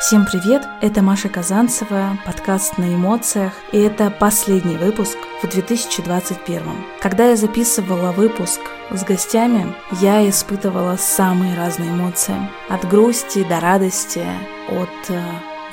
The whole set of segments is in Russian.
Всем привет! Это Маша Казанцева, подкаст на эмоциях, и это последний выпуск в 2021. Когда я записывала выпуск с гостями, я испытывала самые разные эмоции. От грусти до радости, от э,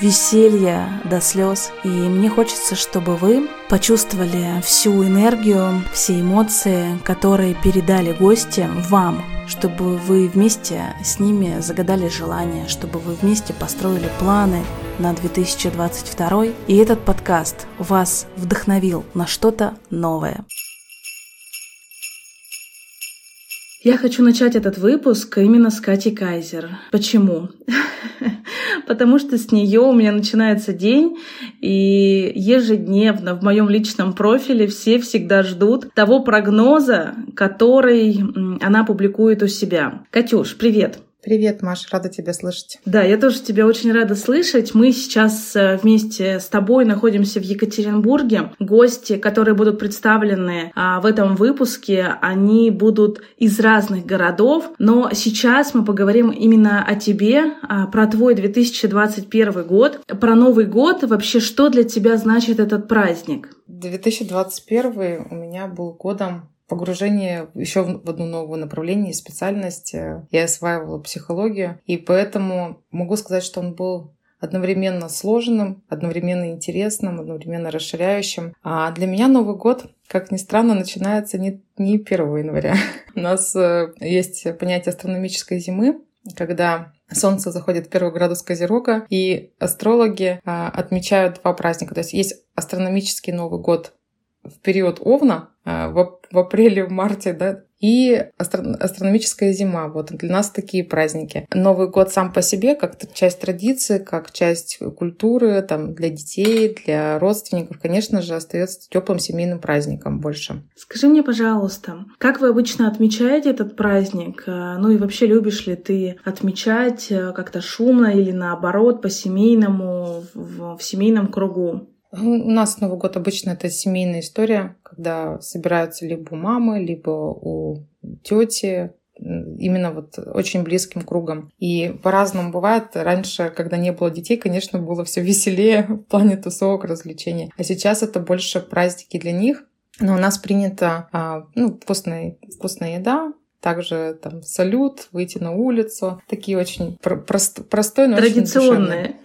веселья до слез. И мне хочется, чтобы вы почувствовали всю энергию, все эмоции, которые передали гости вам, чтобы вы вместе с ними загадали желания, чтобы вы вместе построили планы на 2022 и этот подкаст вас вдохновил на что-то новое. Я хочу начать этот выпуск именно с Кати Кайзер. Почему? Потому что с нее у меня начинается день, и ежедневно в моем личном профиле все всегда ждут того прогноза, который она публикует у себя. Катюш, привет! Привет, Маша, рада тебя слышать. Да, я тоже тебя очень рада слышать. Мы сейчас э, вместе с тобой находимся в Екатеринбурге. Гости, которые будут представлены а, в этом выпуске, они будут из разных городов. Но сейчас мы поговорим именно о тебе, а, про твой 2021 год, про Новый год. Вообще, что для тебя значит этот праздник? 2021 у меня был годом погружение еще в одно новое направление специальность. Я осваивала психологию, и поэтому могу сказать, что он был одновременно сложным, одновременно интересным, одновременно расширяющим. А для меня Новый год, как ни странно, начинается не, не 1 января. У нас э, есть понятие астрономической зимы, когда Солнце заходит в первый градус Козерога, и астрологи а, отмечают два праздника. То есть есть астрономический Новый год в период Овна, в, в апреле, в марте, да, и астро- астрономическая зима. Вот для нас такие праздники. Новый год сам по себе, как часть традиции, как часть культуры, там, для детей, для родственников, конечно же, остается теплым семейным праздником больше. Скажи мне, пожалуйста, как вы обычно отмечаете этот праздник? А, ну и вообще любишь ли ты отмечать а, как-то шумно или наоборот по-семейному, в, в семейном кругу? У нас Новый год обычно это семейная история, когда собираются либо у мамы, либо у тети, именно вот очень близким кругом. И по-разному бывает. Раньше, когда не было детей, конечно, было все веселее в плане тусовок, развлечений. А сейчас это больше праздники для них. Но у нас принято а, ну, вкусная, вкусная еда, также там салют, выйти на улицу. Такие очень про- прост- простой, но Традиционные.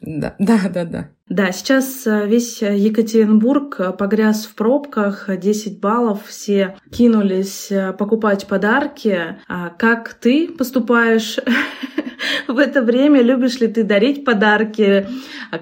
Очень да, да, да, да. Да, сейчас э, весь Екатеринбург э, погряз в пробках, 10 баллов, все кинулись э, покупать подарки. А как ты поступаешь в это время? Любишь ли ты дарить подарки?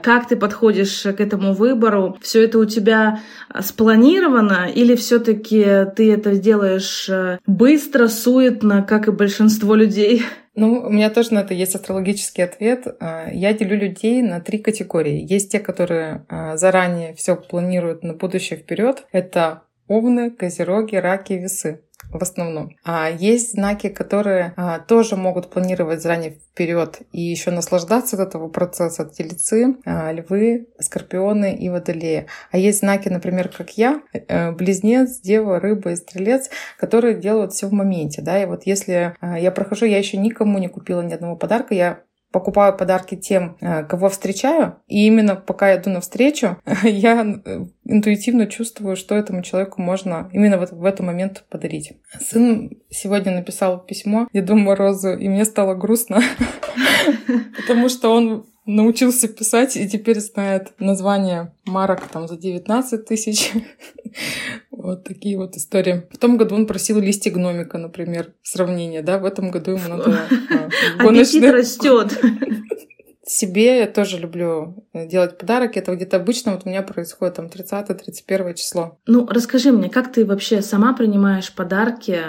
Как ты подходишь к этому выбору? Все это у тебя спланировано или все-таки ты это делаешь быстро, суетно, как и большинство людей? Ну, у меня тоже на это есть астрологический ответ. А, я делю людей на три категории. Есть те, которые а, заранее все планируют на будущее вперед. Это овны, козероги, раки, весы в основном. А есть знаки, которые а, тоже могут планировать заранее вперед и еще наслаждаться от этого процесса. Тельцы, а, львы, скорпионы и водолеи. А есть знаки, например, как я, э, близнец, дева, рыба и стрелец, которые делают все в моменте. Да? И вот если а, я прохожу, я еще никому не купила ни одного подарка, я покупаю подарки тем, э, кого встречаю, и именно пока я иду навстречу, я э, интуитивно чувствую, что этому человеку можно именно вот в этот момент подарить. Сын сегодня написал письмо Деду Морозу, и мне стало грустно, потому что он научился писать и теперь знает название марок там за 19 тысяч. вот такие вот истории. В том году он просил листья гномика, например, сравнение, да, в этом году ему надо а, гоночный... растет. Себе я тоже люблю э, делать подарок. Это где-то обычно вот у меня происходит там 30-31 число. Ну, расскажи мне, как ты вообще сама принимаешь подарки?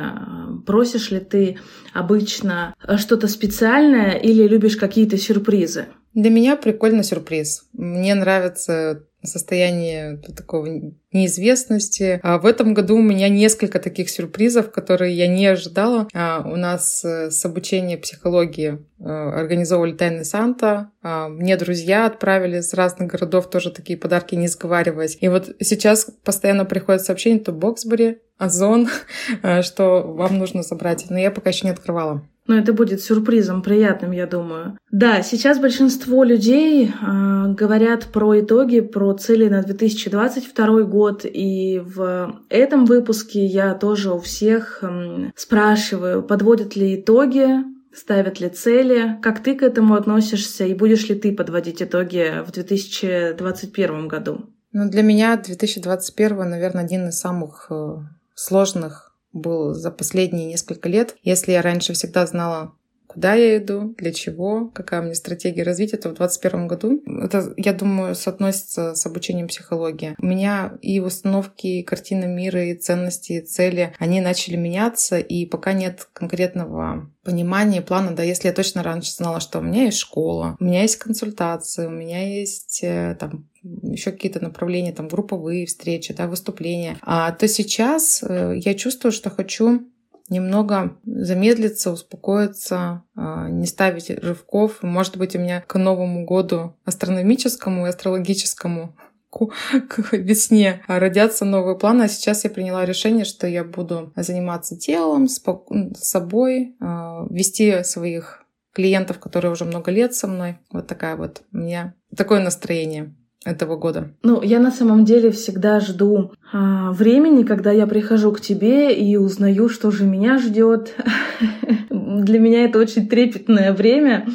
Просишь ли ты обычно что-то специальное или любишь какие-то сюрпризы? Для меня прикольно сюрприз. Мне нравится состояние такого неизвестности. А в этом году у меня несколько таких сюрпризов, которые я не ожидала. А у нас э, с обучения психологии э, организовывали Тайный Санта. А мне друзья отправили с разных городов тоже такие подарки, не сговариваясь. И вот сейчас постоянно приходят сообщения, то Боксбери, Озон, э, что вам нужно забрать. Но я пока еще не открывала. Но это будет сюрпризом приятным, я думаю. Да, сейчас большинство людей э, говорят про итоги, про цели на 2022 год. И в этом выпуске я тоже у всех э, спрашиваю, подводят ли итоги, ставят ли цели, как ты к этому относишься и будешь ли ты подводить итоги в 2021 году? Ну, для меня 2021, наверное, один из самых э, сложных был за последние несколько лет. Если я раньше всегда знала, куда я иду, для чего, какая у меня стратегия развития, то в 2021 году. Это, я думаю, соотносится с обучением психологии. У меня и установки, и картины мира, и ценности, и цели, они начали меняться, и пока нет конкретного понимания, плана, да, если я точно раньше знала, что у меня есть школа, у меня есть консультации, у меня есть э, там еще какие-то направления, там групповые встречи, да, выступления, а, то сейчас э, я чувствую, что хочу немного замедлиться, успокоиться, а, не ставить рывков. Может быть, у меня к Новому году астрономическому и астрологическому к весне родятся новые планы. А сейчас я приняла решение, что я буду заниматься телом, собой, а, вести своих клиентов, которые уже много лет со мной. Вот такая вот у меня такое настроение этого года? Ну, я на самом деле всегда жду а, времени, когда я прихожу к тебе и узнаю, что же меня ждет. Для меня это очень трепетное время,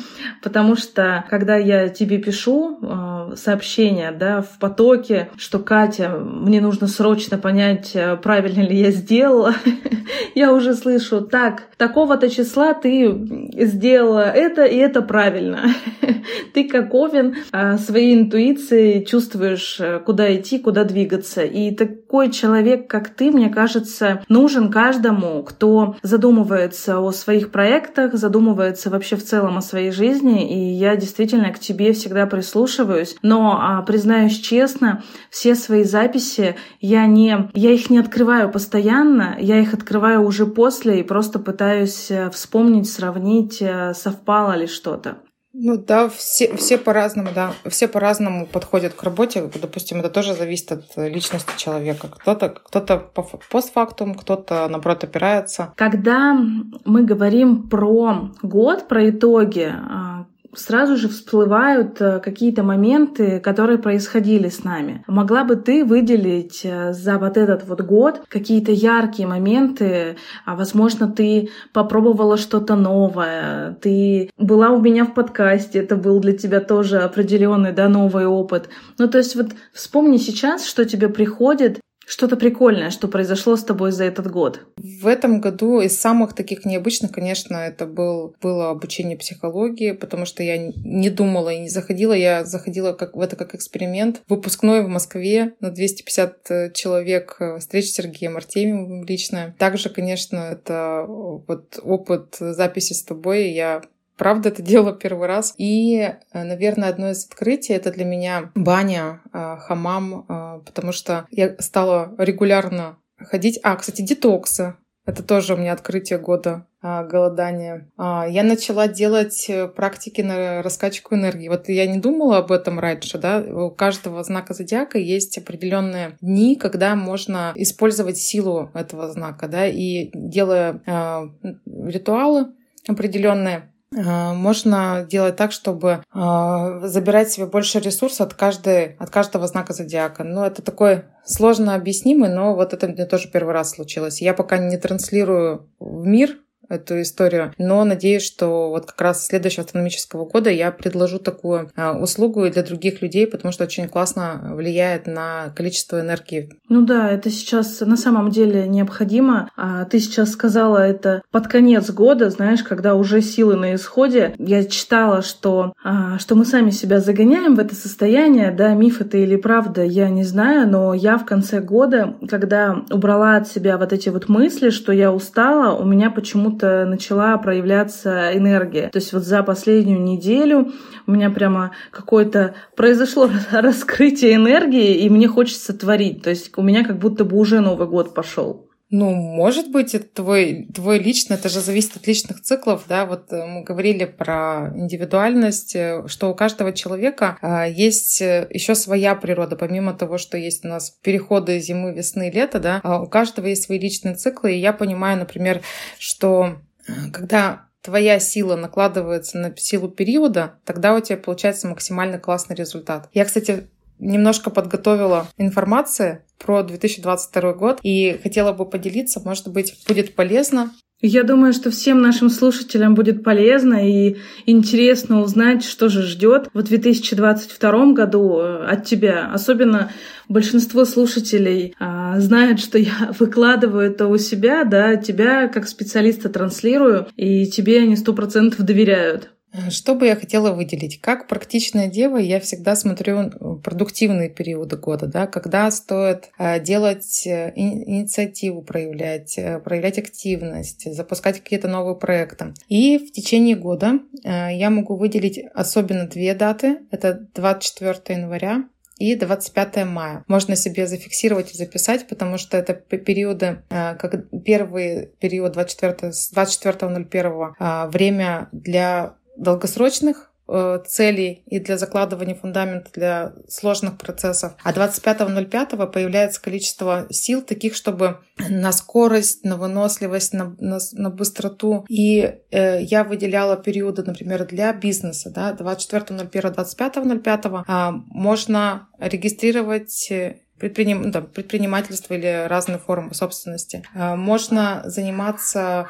потому что когда я тебе пишу а, сообщение да, в потоке, что Катя, мне нужно срочно понять, а, правильно ли я сделала, я уже слышу, так, такого-то числа ты сделала это, и это правильно. Ты как Овен своей интуицией чувствуешь, э, куда идти, куда двигаться. И такой человек, как ты, мне кажется, нужен каждому, кто задумывается о своих проектах, задумывается вообще в целом о своей жизни. И я действительно к тебе всегда прислушиваюсь. Но, а, признаюсь честно, все свои записи я не, я их не открываю постоянно, я их открываю уже после и просто пытаюсь э, вспомнить, сравнить, э, совпало ли что-то. Ну да, все, все по-разному, да. Все по-разному подходят к работе. Допустим, это тоже зависит от личности человека. Кто-то кто по постфактум, кто-то, наоборот, опирается. Когда мы говорим про год, про итоги, а, сразу же всплывают э, какие-то моменты, которые происходили с нами. Могла бы ты выделить э, за вот этот вот год какие-то яркие моменты? А возможно, ты попробовала что-то новое, ты была у меня в подкасте, это был для тебя тоже определенный, да, новый опыт. Ну, то есть вот вспомни сейчас, что тебе приходит, что-то прикольное, что произошло с тобой за этот год? В этом году из самых таких необычных, конечно, это был, было обучение психологии, потому что я не думала и не заходила. Я заходила как, в это как эксперимент. Выпускной в Москве на 250 э, человек э, встреч с Сергеем Артемьевым лично. Также, конечно, это вот опыт записи с тобой. Я правда это делала первый раз. И, э, наверное, одно из открытий это для меня баня, э, хамам, э, потому что я стала регулярно ходить. А, кстати, детоксы. Это тоже у меня открытие года голодания. А, я начала делать практики на раскачку энергии. Вот я не думала об этом раньше, да. У каждого знака зодиака есть определенные дни, когда можно использовать силу этого знака, да, и делая ритуалы определенные, можно делать так, чтобы э, забирать себе больше ресурсов от, каждой, от каждого знака зодиака. Ну, это такой сложно объяснимый, но вот это мне тоже первый раз случилось. Я пока не транслирую в мир эту историю. Но надеюсь, что вот как раз с следующего астрономического года я предложу такую а, услугу и для других людей, потому что очень классно влияет на количество энергии. Ну да, это сейчас на самом деле необходимо. А ты сейчас сказала это под конец года, знаешь, когда уже силы на исходе. Я читала, что, а, что мы сами себя загоняем в это состояние, да, миф это или правда, я не знаю, но я в конце года, когда убрала от себя вот эти вот мысли, что я устала, у меня почему-то почему-то начала проявляться энергия. То есть вот за последнюю неделю у меня прямо какое-то произошло раскрытие энергии, и мне хочется творить. То есть у меня как будто бы уже Новый год пошел. Ну, может быть, это твой, твой личный, это же зависит от личных циклов, да, вот э, мы говорили про индивидуальность, э, что у каждого человека а, есть э, еще своя природа, помимо того, что есть у нас переходы зимы, весны, лета, да, а у каждого есть свои личные циклы, и я понимаю, например, что когда твоя сила накладывается на силу периода, тогда у тебя получается максимально классный результат. Я, кстати, немножко подготовила информации про 2022 год и хотела бы поделиться, может быть, будет полезно я думаю, что всем нашим слушателям будет полезно и интересно узнать, что же ждет в 2022 году э, от тебя. Особенно большинство слушателей а, знают, что я выкладываю это у себя, да, тебя как специалиста транслирую, и тебе они сто процентов доверяют. Что бы я хотела выделить? Как практичная дева я всегда смотрю э, продуктивные периоды года, да, когда стоит э, делать э, инициативу, проявлять, проявлять активность, запускать какие-то новые проекты. И в течение года я могу выделить особенно две даты. Это 24 января и 25 мая. Можно себе зафиксировать и записать, потому что это периоды, как первый период 24.01 24 время для долгосрочных э, целей и для закладывания фундамента для сложных процессов. А 25.05 появляется количество сил таких, чтобы на скорость, на выносливость, на, на, на быстроту. И э, я выделяла периоды, например, для бизнеса. Да, 24.01, 25.05 э, можно регистрировать э, предприним, ну, да, предпринимательство или разные формы собственности. Э, можно заниматься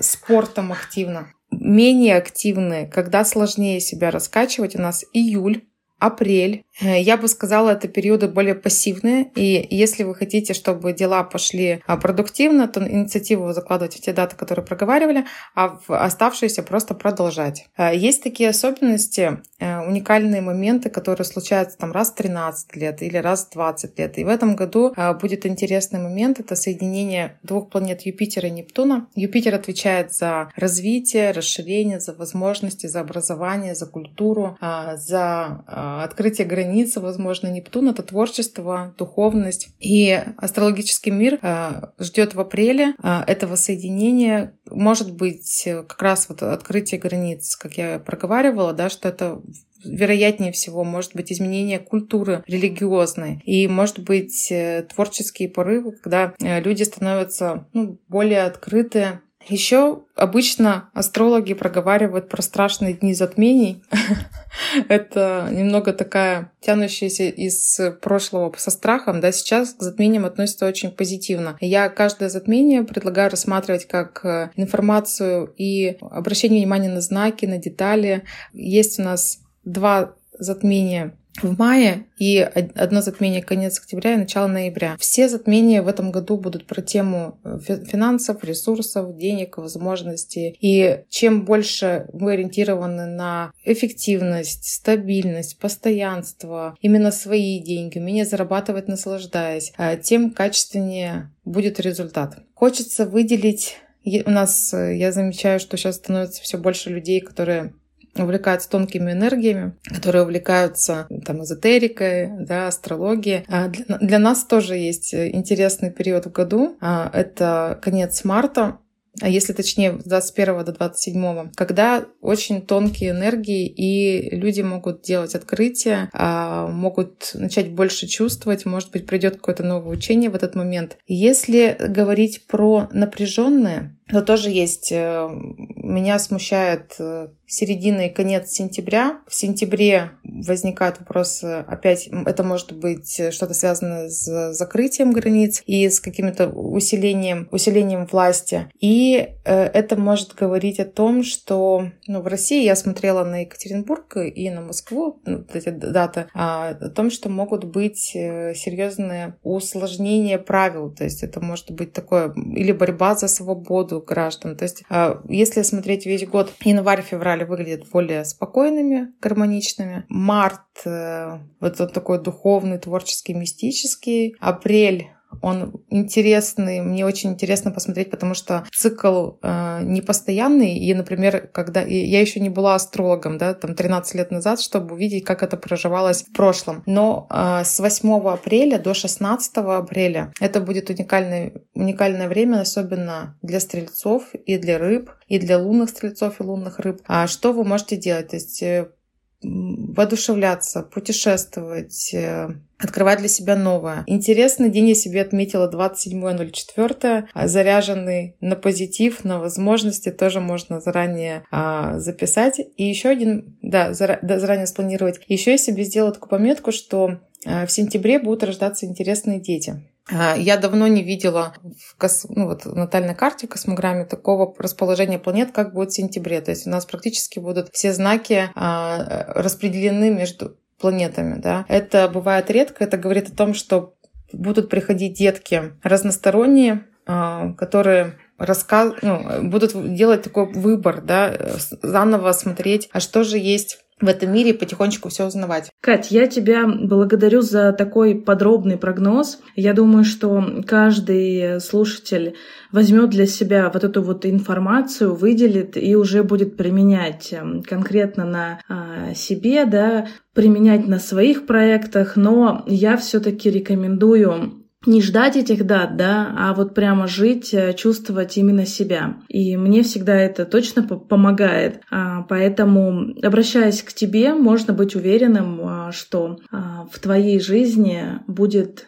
спортом активно менее активны, когда сложнее себя раскачивать, у нас июль, апрель. Э, я бы сказала, это периоды более пассивные. И если вы хотите, чтобы дела пошли а, продуктивно, то инициативу вы закладываете в те даты, которые проговаривали, а в оставшиеся просто продолжать. Э, есть такие особенности, э, уникальные моменты, которые случаются там раз в 13 лет или раз в 20 лет. И в этом году будет интересный момент. Это соединение двух планет Юпитера и Нептуна. Юпитер отвечает за развитие, расширение, за возможности, за образование, за культуру, за открытие границ, возможно, Нептун — это творчество, духовность. И астрологический мир э, ждет в апреле э, этого соединения. Может быть, как раз вот открытие границ, как я проговаривала, да, что это вероятнее всего, может быть изменение культуры религиозной и, может быть, э, творческие порывы, когда люди становятся ну, более открыты еще обычно астрологи проговаривают про страшные дни затмений. Это немного такая тянущаяся из прошлого со страхом. Да, сейчас к затмениям относятся очень позитивно. Я каждое затмение предлагаю рассматривать как э, информацию и обращение внимания на знаки, на детали. Есть у нас два затмения в мае и одно затмение конец октября и начало ноября. Все затмения в этом году будут про тему э, финансов, ресурсов, денег, возможностей. И чем больше мы ориентированы на эффективность, стабильность, постоянство, именно свои деньги, умение зарабатывать, наслаждаясь, э, тем качественнее будет результат. Хочется выделить у нас, э, я замечаю, что сейчас становится все больше людей, которые увлекаются тонкими энергиями, которые увлекаются там, эзотерикой, да, астрологией. А для, для нас тоже есть интересный период в году. А, это конец марта, а если точнее с 21 до 27, когда очень тонкие энергии, и люди могут делать открытия, а, могут начать больше чувствовать, может быть, придет какое-то новое учение в этот момент. Если говорить про напряженное, то тоже есть, э, меня смущает э, середина и конец сентября. В сентябре возникают вопросы, опять это может быть что-то связанное с закрытием границ и с каким-то усилением, усилением власти. И э, это может говорить о том, что ну, в России я смотрела на Екатеринбург и на Москву, ну, эти даты, а, о том, что могут быть серьезные усложнения правил. То есть это может быть такое или борьба за свободу, свободу граждан. То есть, а, если смотреть весь год, январь-февраль выглядят более спокойными, гармоничными. Март э, вот он такой духовный, творческий, мистический. Апрель он интересный, мне очень интересно посмотреть, потому что цикл э, непостоянный. И, например, когда я еще не была астрологом, да, там 13 лет назад, чтобы увидеть, как это проживалось в прошлом. Но э, с 8 апреля до 16 апреля это будет уникальное, уникальное время, особенно для стрельцов и для рыб, и для лунных стрельцов и лунных рыб. А что вы можете делать? То есть э, воодушевляться, путешествовать, э, открывать для себя новое. Интересный день я себе отметила 27.04, а, заряженный на позитив, на возможности, тоже можно заранее а, записать. И еще один, да, зара, да, заранее спланировать. Еще я себе сделала такую пометку, что а, в сентябре будут рождаться интересные дети. А, я давно не видела в кос... ну, вот, натальной карте, в космограмме такого расположения планет, как будет в сентябре. То есть у нас практически будут все знаки а, распределены между планетами. Да? Это бывает редко. Это говорит о том, что будут приходить детки разносторонние, а, которые рассказ... ну, будут делать такой выбор, да, заново смотреть, а что же есть в этом мире потихонечку все узнавать. Кать, я тебя благодарю за такой подробный прогноз. Я думаю, что каждый слушатель возьмет для себя вот эту вот информацию, выделит и уже будет применять эм, конкретно на а, себе, да, применять на своих проектах. Но я все-таки рекомендую не ждать этих дат, да, а вот прямо жить, э, чувствовать именно себя. И мне всегда это точно помогает. А, поэтому, обращаясь к тебе, можно быть уверенным, а, что а, в твоей жизни будет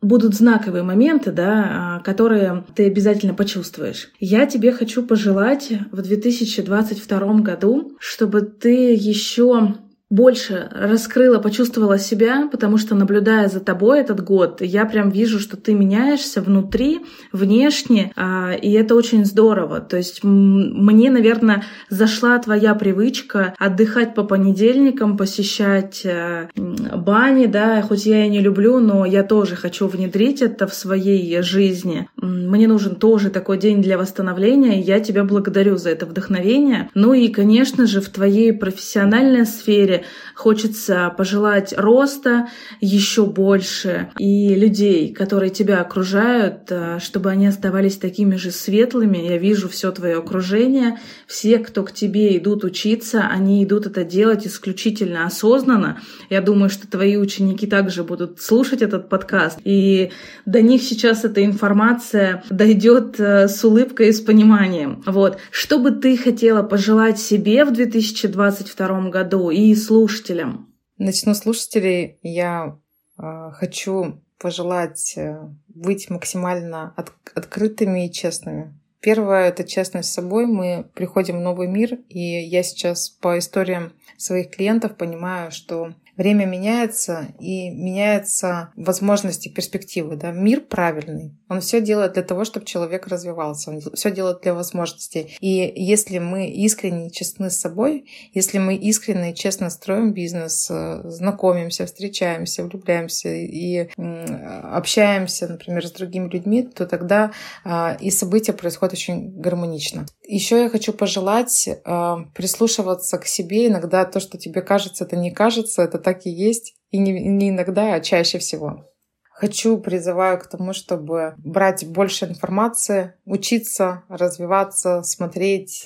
будут знаковые моменты, да, которые ты обязательно почувствуешь. Я тебе хочу пожелать в 2022 году, чтобы ты еще больше раскрыла, почувствовала себя, потому что, наблюдая за тобой этот год, я прям вижу, что ты меняешься внутри, внешне, а, и это очень здорово. То есть мне, наверное, зашла твоя привычка отдыхать по понедельникам, посещать э, бани, да, хоть я и не люблю, но я тоже хочу внедрить это в своей жизни. Мне нужен тоже такой день для восстановления, и я тебя благодарю за это вдохновение. Ну и, конечно же, в твоей профессиональной сфере хочется пожелать роста еще больше и людей, которые тебя окружают, э, чтобы они оставались такими же светлыми. Я вижу все твое окружение, все, кто к тебе идут учиться, они идут это делать исключительно осознанно. Я думаю, что твои ученики также будут слушать этот подкаст, и до них сейчас эта информация дойдет э, с улыбкой и с пониманием. Вот. Что бы ты хотела пожелать себе в 2022 году и слушателям? Начну слушателей. Я э, хочу пожелать э, быть максимально от, открытыми и честными. Первое — это честность с собой. Мы приходим в новый мир, и я сейчас по историям своих клиентов понимаю, что время меняется, и меняются возможности, перспективы. Да? Мир правильный. Он все делает для того, чтобы человек развивался. Он все делает для возможностей. И если мы искренне честны с собой, если мы искренне и честно строим бизнес, э, знакомимся, встречаемся, влюбляемся и общаемся, например, с другими людьми, то тогда а, и события происходят очень гармонично. Еще я хочу пожелать а, прислушиваться к себе. Иногда то, что тебе кажется, это не кажется, это так и есть. И не, не иногда, а чаще всего. Хочу, призываю к тому, чтобы брать больше информации, учиться, развиваться, смотреть,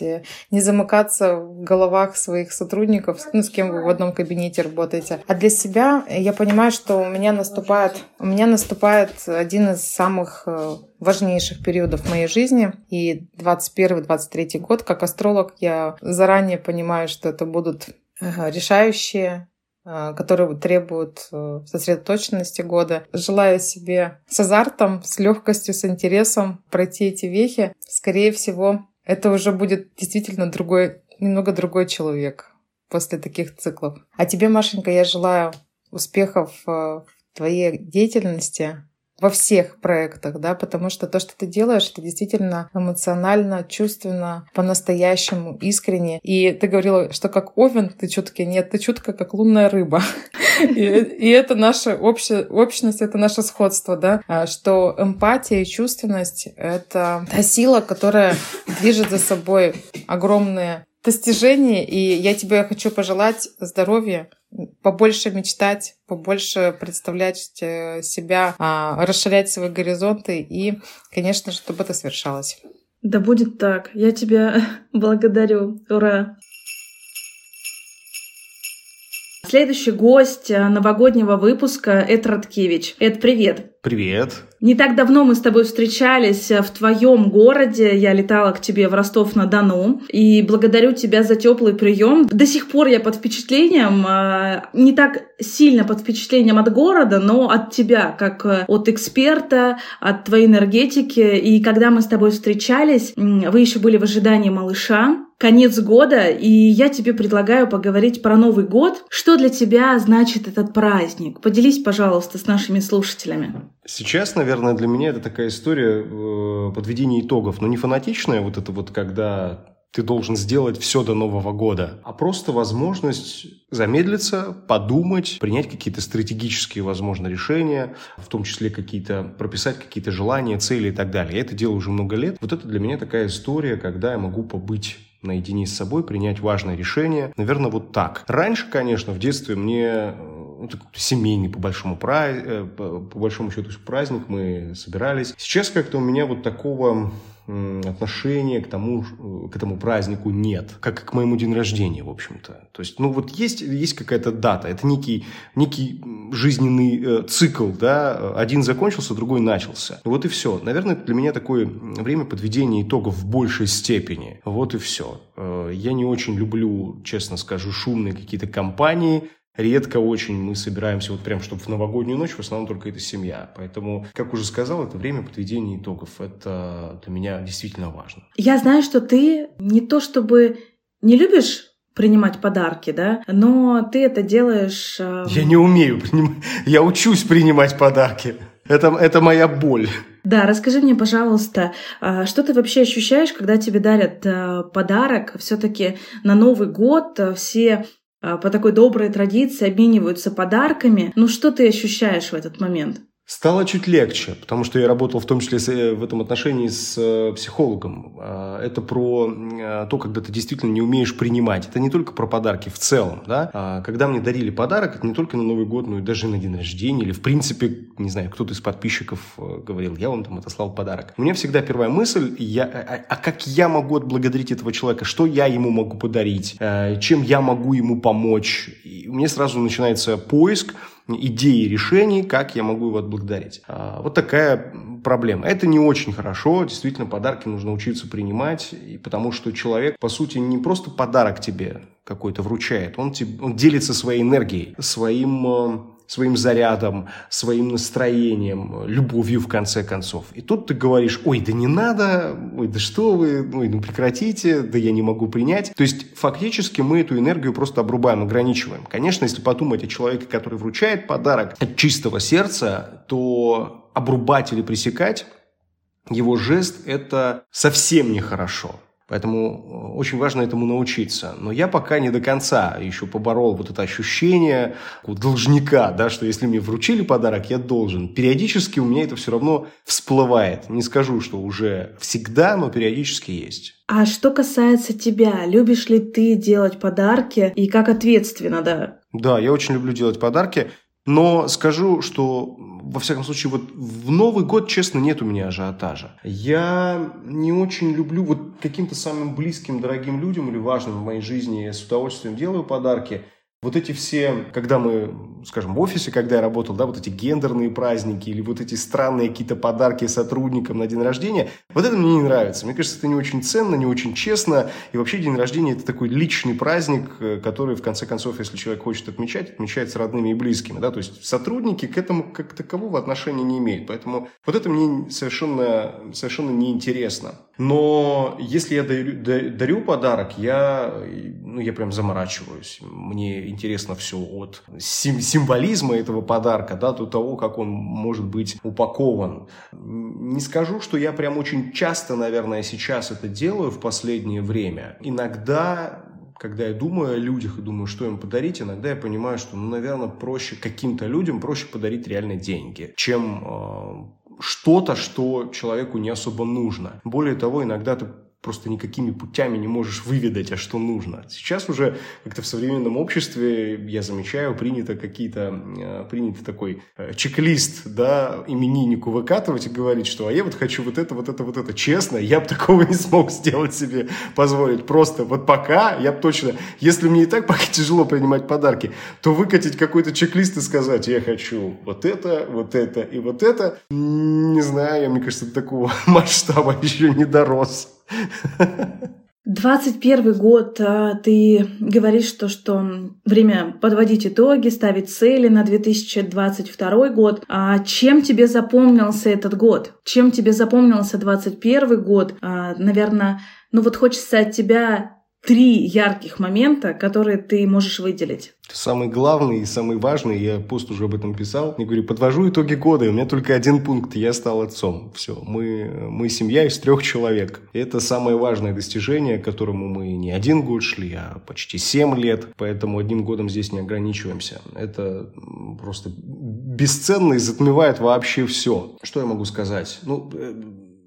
не замыкаться в головах своих сотрудников, ну, с кем вы в одном кабинете работаете. А для себя я понимаю, что у меня наступает, у меня наступает один из самых э, важнейших периодов моей жизни. И 21-23 год, как астролог, я заранее понимаю, что это будут решающие Э, которые требуют э, сосредоточенности года. Желаю себе с азартом, с легкостью, с интересом пройти эти вехи. Скорее всего, это уже будет действительно другой, немного другой человек после таких циклов. А тебе, Машенька, я желаю успехов э, в твоей деятельности, во всех проектах, да, потому что то, что ты делаешь, это действительно эмоционально, чувственно, по-настоящему, искренне. И ты говорила, что как овен ты чуткий, нет, ты чутка как лунная рыба. И, это наша общность, это наше сходство, да, а, что эмпатия и чувственность — это та сила, которая движет за собой огромные достижения, и я тебе хочу пожелать здоровья, побольше мечтать, побольше представлять э, себя, а, расширять свои горизонты и, конечно чтобы это совершалось. Да будет так. Я тебя благодарю. Ура! Следующий гость э, новогоднего выпуска — Эд Радкевич. Эд, привет! Привет! Не так давно мы с тобой встречались э, в твоем городе. Я летала к тебе в Ростов-на-Дону. И благодарю тебя за теплый прием. До сих пор я под впечатлением, э, не так сильно под впечатлением от города, но от тебя, как от эксперта, от твоей энергетики. И когда мы с тобой встречались, вы еще были в ожидании малыша конец года, и я тебе предлагаю поговорить про Новый год. Что для тебя значит этот праздник? Поделись, пожалуйста, с нашими слушателями. Сейчас, наверное, для меня это такая история э, подведения итогов, но не фанатичная, вот это вот когда ты должен сделать все до Нового года, а просто возможность замедлиться, подумать, принять какие-то стратегические, возможно, решения, в том числе какие-то, прописать какие-то желания, цели и так далее. Я это делаю уже много лет. Вот это для меня такая история, когда я могу побыть наедине с собой, принять важное решение. Наверное, вот так. Раньше, конечно, в детстве мне ну, семейный по большому, праз... Э, по большому счету праздник, мы собирались. Сейчас как-то у меня вот такого отношения к тому, к этому празднику нет, как к моему день рождения, в общем-то. То есть, ну вот есть, есть какая-то дата, это некий, некий жизненный э, цикл, да, один закончился, другой начался. Вот и все. Наверное, для меня такое время подведения итогов в большей степени. Вот и все. Э, я не очень люблю, честно скажу, шумные какие-то компании, Редко очень мы собираемся вот прям, чтобы в новогоднюю ночь, в основном только это семья. Поэтому, как уже сказал, это время подведения итогов. Это для меня действительно важно. Я знаю, что ты не то чтобы не любишь принимать подарки, да, но ты это делаешь... Э... Я не умею принимать, я учусь принимать подарки. Это, это моя боль. Да, расскажи мне, пожалуйста, а, что ты вообще ощущаешь, когда тебе дарят э, подарок? Все-таки на Новый год э, все по такой доброй традиции обмениваются подарками. Ну что ты ощущаешь в этот момент? Стало чуть легче, потому что я работал в том числе э, в этом отношении с э, психологом. А, это про э, то, когда ты действительно не умеешь принимать. Это не только про подарки в целом. Да? А, когда мне дарили подарок, это не только на Новый год, но и даже на день рождения. Или, в принципе, не знаю, кто-то из подписчиков говорил, я вам там отослал подарок. У меня всегда первая мысль, я, а, а как я могу отблагодарить этого человека? Что я ему могу подарить? Чем я могу ему помочь? И у меня сразу начинается поиск, идеи решений, как я могу его отблагодарить. А, вот такая проблема. Это не очень хорошо. Действительно, подарки нужно учиться принимать, и потому что человек, по сути, не просто подарок тебе какой-то вручает, он, тебе, он делится своей энергией, своим э, своим зарядом, своим настроением, любовью в конце концов. И тут ты говоришь, ой, да не надо, ой, да что вы, ой, ну прекратите, да я не могу принять. То есть фактически мы эту энергию просто обрубаем, ограничиваем. Конечно, если подумать о человеке, который вручает подарок от чистого сердца, то обрубать или пресекать его жест – это совсем нехорошо. Поэтому э, очень важно этому научиться. Но я пока не до конца еще поборол вот это ощущение должника, да, что если мне вручили подарок, я должен. Периодически у меня это все равно всплывает. Не скажу, что уже всегда, но периодически есть. А что касается тебя, любишь ли ты делать подарки и как ответственно, да? Да, я очень люблю делать подарки. Но скажу, что, во всяком случае, вот в Новый год, честно, нет у меня ажиотажа. Я не очень люблю вот каким-то самым близким, дорогим людям или важным в моей жизни, я с удовольствием делаю подарки – вот эти все, когда мы, скажем, в офисе, когда я работал, да, вот эти гендерные праздники или вот эти странные какие-то подарки сотрудникам на день рождения, вот это мне не нравится. Мне кажется, это не очень ценно, не очень честно. И вообще день рождения – это такой личный праздник, э, который, в конце концов, если человек хочет отмечать, отмечает с родными и близкими. Да? То есть сотрудники к этому как такового отношения не имеют. Поэтому вот это мне совершенно, совершенно неинтересно. Но если я дарю, дарю подарок, я, ну, я прям заморачиваюсь. Мне интересно все от сим символизма этого подарка да, до того, как он может быть упакован. Не скажу, что я прям очень часто, наверное, сейчас это делаю в последнее время. Иногда когда я думаю о людях и думаю, что им подарить, иногда я понимаю, что, ну, наверное, проще каким-то людям проще подарить реально деньги, чем э, что-то, что человеку не особо нужно. Более того, иногда ты просто никакими путями не можешь выведать, а что нужно. Сейчас уже как-то в современном обществе, я замечаю, принято какие-то, э, принято такой э, чек-лист, да, имениннику выкатывать и говорить, что а я вот хочу вот это, вот это, вот это. Честно, я бы такого не смог сделать себе, позволить. Просто вот пока, я бы точно, если мне и так пока тяжело принимать подарки, то выкатить какой-то чек-лист и сказать, я хочу вот это, вот это и вот это, не знаю, мне кажется, до такого масштаба еще не дорос. 21 год, а, ты говоришь, что, что время подводить итоги, ставить цели на 2022 год. А чем тебе запомнился этот год? Чем тебе запомнился 21 год? А, наверное, ну вот хочется от тебя три ярких момента, которые ты можешь выделить? Самый главный и самый важный, я пост уже об этом писал, я говорю, подвожу итоги года, и у меня только один пункт, я стал отцом. Все, мы, мы семья из трех человек. Это самое важное достижение, к которому мы не один год шли, а почти семь лет, поэтому одним годом здесь не ограничиваемся. Это просто бесценно и затмевает вообще все. Что я могу сказать? Ну, э,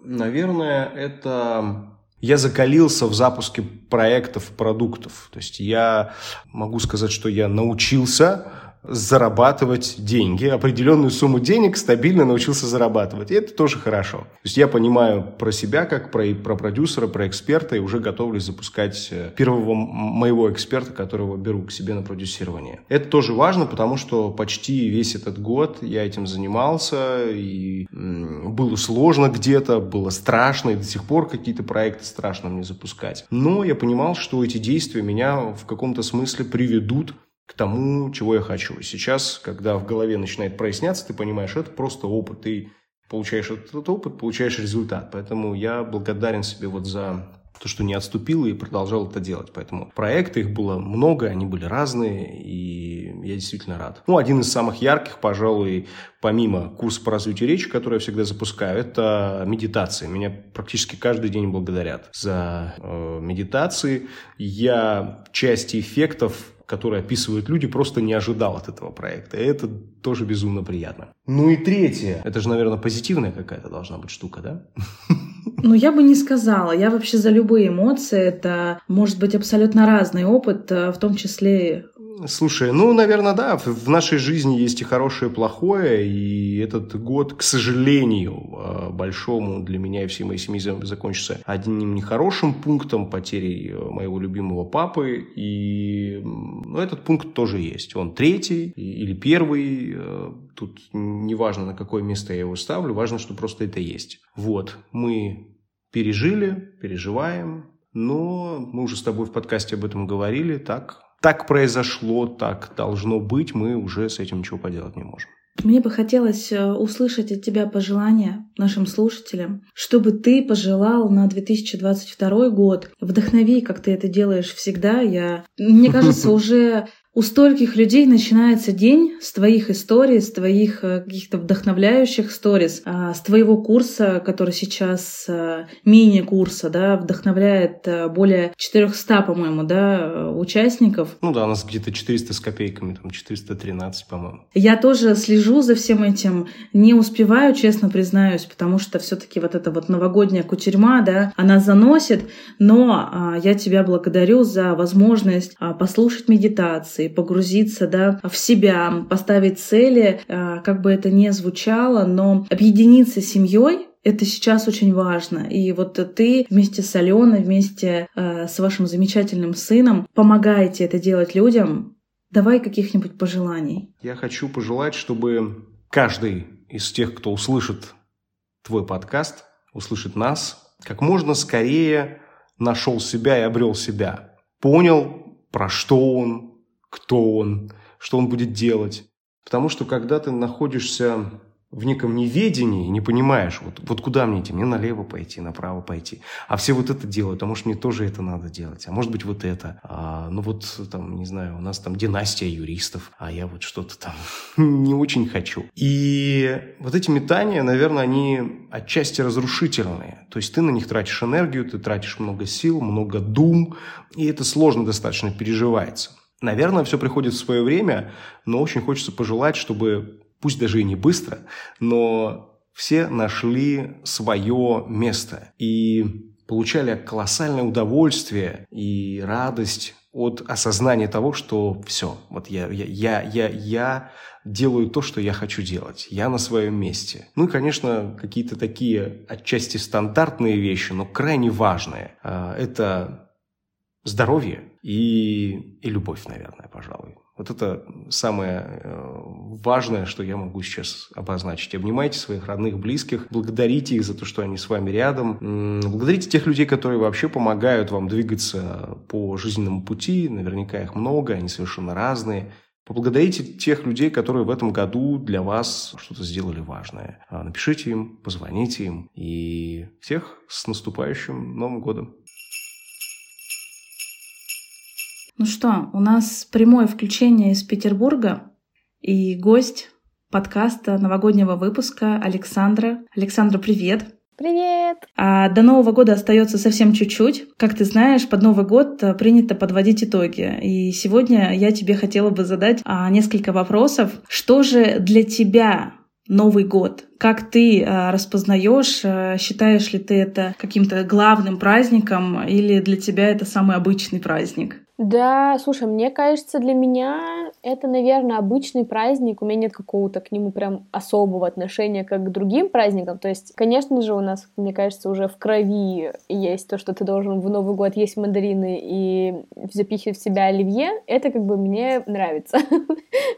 наверное, это я закалился в запуске проектов, продуктов. То есть я могу сказать, что я научился зарабатывать деньги, определенную сумму денег стабильно научился зарабатывать. И это тоже хорошо. То есть я понимаю про себя, как про, про продюсера, про эксперта, и уже готовлюсь запускать э, первого моего эксперта, которого беру к себе на продюсирование. Это тоже важно, потому что почти весь этот год я этим занимался, и было сложно где-то, было страшно, и до сих пор какие-то проекты страшно мне запускать. Но я понимал, что эти действия меня в каком-то смысле приведут тому, чего я хочу. Сейчас, когда в голове начинает проясняться, ты понимаешь, это просто опыт. Ты получаешь этот опыт, получаешь результат. Поэтому я благодарен себе вот за то, что не отступил и продолжал это делать. Поэтому проекты, их было много, они были разные, и я действительно рад. Ну, один из самых ярких, пожалуй, помимо курса по развитию речи, который я всегда запускаю, это медитация. Меня практически каждый день благодарят за э, медитации. Я части эффектов которые описывают люди, просто не ожидал от этого проекта. И это тоже безумно приятно. Ну и третье. Это же, наверное, позитивная какая-то должна быть штука, да? Ну, я бы не сказала. Я вообще за любые эмоции. Это может быть абсолютно разный опыт, э, в том числе Слушай, ну, наверное, да, в нашей жизни есть и хорошее, и плохое, и этот год, к сожалению, а, большому для меня и всей моей семьи закончится одним нехорошим пунктом потерей э, моего любимого папы, и ну, этот пункт тоже есть. Он третий или первый, э, тут неважно, на какое место я его ставлю, важно, что просто это есть. Вот, мы пережили, переживаем, но мы уже с тобой в подкасте об этом говорили, так так произошло, так должно быть, мы уже с этим ничего поделать не можем. Мне бы хотелось э, услышать от тебя пожелания нашим слушателям, чтобы ты пожелал на 2022 год. Вдохнови, как ты это делаешь всегда. Я, мне кажется, уже у стольких людей начинается день с твоих историй, с твоих э, каких-то вдохновляющих сториз, а, с твоего курса, который сейчас э, мини-курса, да, вдохновляет э, более 400, по-моему, да, участников. Ну да, у нас где-то 400 с копейками, там 413, по-моему. Я тоже слежу за всем этим, не успеваю, честно признаюсь, потому что все-таки вот эта вот новогодняя кутерьма, да, она заносит, но а, я тебя благодарю за возможность а, послушать медитации, и погрузиться да, в себя, поставить цели, а, как бы это ни звучало, но объединиться с семьей это сейчас очень важно. И вот ты вместе с Аленой, вместе э, с вашим замечательным сыном помогаете это делать людям. Давай каких-нибудь пожеланий. Я хочу пожелать, чтобы каждый из тех, кто услышит твой подкаст, услышит нас, как можно скорее нашел себя и обрел себя. Понял, про что он, кто он, что он будет делать. Потому что когда ты находишься в неком неведении, не понимаешь, вот, вот куда мне идти, мне налево пойти, направо пойти. А все вот это делают, а может мне тоже это надо делать, а может быть вот это. А, ну вот там, не знаю, у нас там династия юристов, а я вот что-то там не очень хочу. И вот эти метания, наверное, они отчасти разрушительные. То есть ты на них тратишь энергию, ты тратишь много сил, много дум, и это сложно достаточно переживается. Наверное, все приходит в свое время, но очень хочется пожелать, чтобы, пусть даже и не быстро, но все нашли свое место. И получали колоссальное удовольствие и радость от осознания того, что все, вот я, я, я, я, я делаю то, что я хочу делать. Я на своем месте. Ну и, конечно, какие-то такие отчасти стандартные вещи, но крайне важные. А, это здоровье и, и любовь, наверное, пожалуй. Вот это самое э, важное, что я могу сейчас обозначить. Обнимайте своих родных, близких, благодарите их за то, что они с вами рядом. Благодарите тех людей, которые вообще помогают вам двигаться по жизненному пути. Наверняка их много, они совершенно разные. Поблагодарите тех людей, которые в этом году для вас что-то сделали важное. А, напишите им, позвоните им. И всех с наступающим Новым годом! Ну что, у нас прямое включение из Петербурга и гость подкаста новогоднего выпуска Александра. Александра, привет! Привет! А до Нового года остается совсем чуть-чуть. Как ты знаешь, под Новый год э, принято подводить итоги. И сегодня я тебе хотела бы задать а, несколько вопросов. Что же для тебя Новый год? Как ты а, распознаешь, а, считаешь ли ты это каким-то главным праздником или для тебя это самый обычный праздник? Да, слушай, мне кажется, для меня это, наверное, обычный праздник. У меня нет какого-то к нему прям особого отношения, как к другим праздникам. То есть, конечно же, у нас, мне кажется, уже в крови есть то, что ты должен в Новый год есть мандарины и запихивать в себя оливье. Это как бы мне нравится.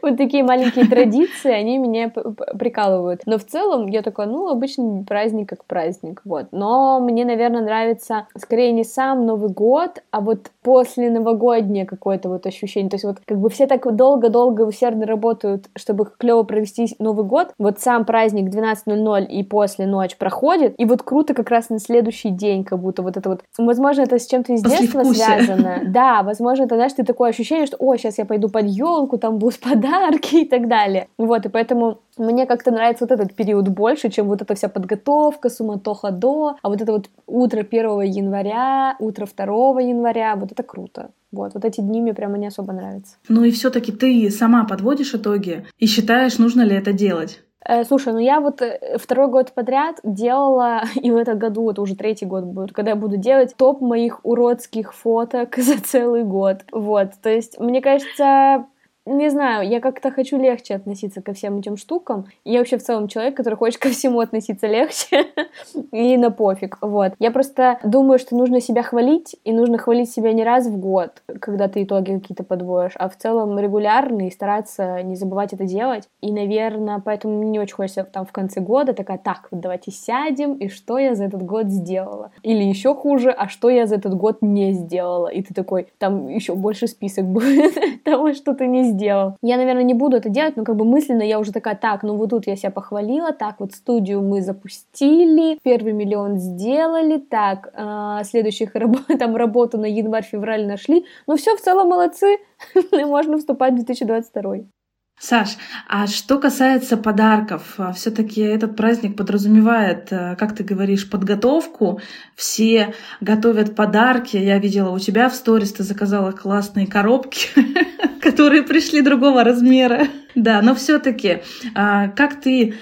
Вот такие маленькие традиции, они меня прикалывают. Но в целом я такой, ну, обычный праздник как праздник, вот. Но мне, наверное, нравится скорее не сам Новый год, а вот после Нового новогоднее какое-то вот ощущение. То есть вот как бы все так долго-долго усердно работают, чтобы клево провести Новый год. Вот сам праздник 12.00 и после ночь проходит, и вот круто как раз на следующий день, как будто вот это вот... Возможно, это с чем-то из детства связано. Да, возможно, это, знаешь, ты такое ощущение, что, о, сейчас я пойду под елку, там будут подарки и так далее. Вот, и поэтому мне как-то нравится вот этот период больше, чем вот эта вся подготовка, суматоха до, а вот это вот утро 1 января, утро 2 января, вот это круто. Вот, вот эти дни мне прямо не особо нравятся. Ну и все-таки ты сама подводишь итоги и считаешь, нужно ли это делать? Э, слушай, ну я вот э, второй год подряд делала, и в этом году, это уже третий год будет, когда я буду делать топ моих уродских фоток за целый год. Вот, то есть, мне кажется, не знаю, я как-то хочу легче относиться ко всем этим штукам. Я вообще в целом человек, который хочет ко всему относиться легче и на пофиг, вот. Я просто думаю, что нужно себя хвалить, и нужно хвалить себя не раз в год, когда ты итоги какие-то подводишь, а в целом регулярно и стараться не забывать это делать. И, наверное, поэтому мне не очень хочется там в конце года такая, так, вот давайте сядем, и что я за этот год сделала? Или еще хуже, а что я за этот год не сделала? И ты такой, там еще больше список будет того, что ты не сделала сделал. Я, наверное, не буду это делать, но как бы мысленно я уже такая, так, ну вот тут я себя похвалила, так, вот студию мы запустили, первый миллион сделали, так, э, следующих раб там работу на январь-февраль нашли, ну все, в целом молодцы, можно вступать в 2022. Саш, а что касается подарков, а, все-таки этот праздник подразумевает, э, как ты говоришь, подготовку. Все готовят подарки. Я видела у тебя в сторис, ты заказала классные коробки, которые пришли другого размера. Да, но все-таки, а, как ты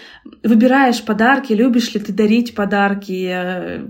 выбираешь подарки, любишь ли ты дарить подарки? Э,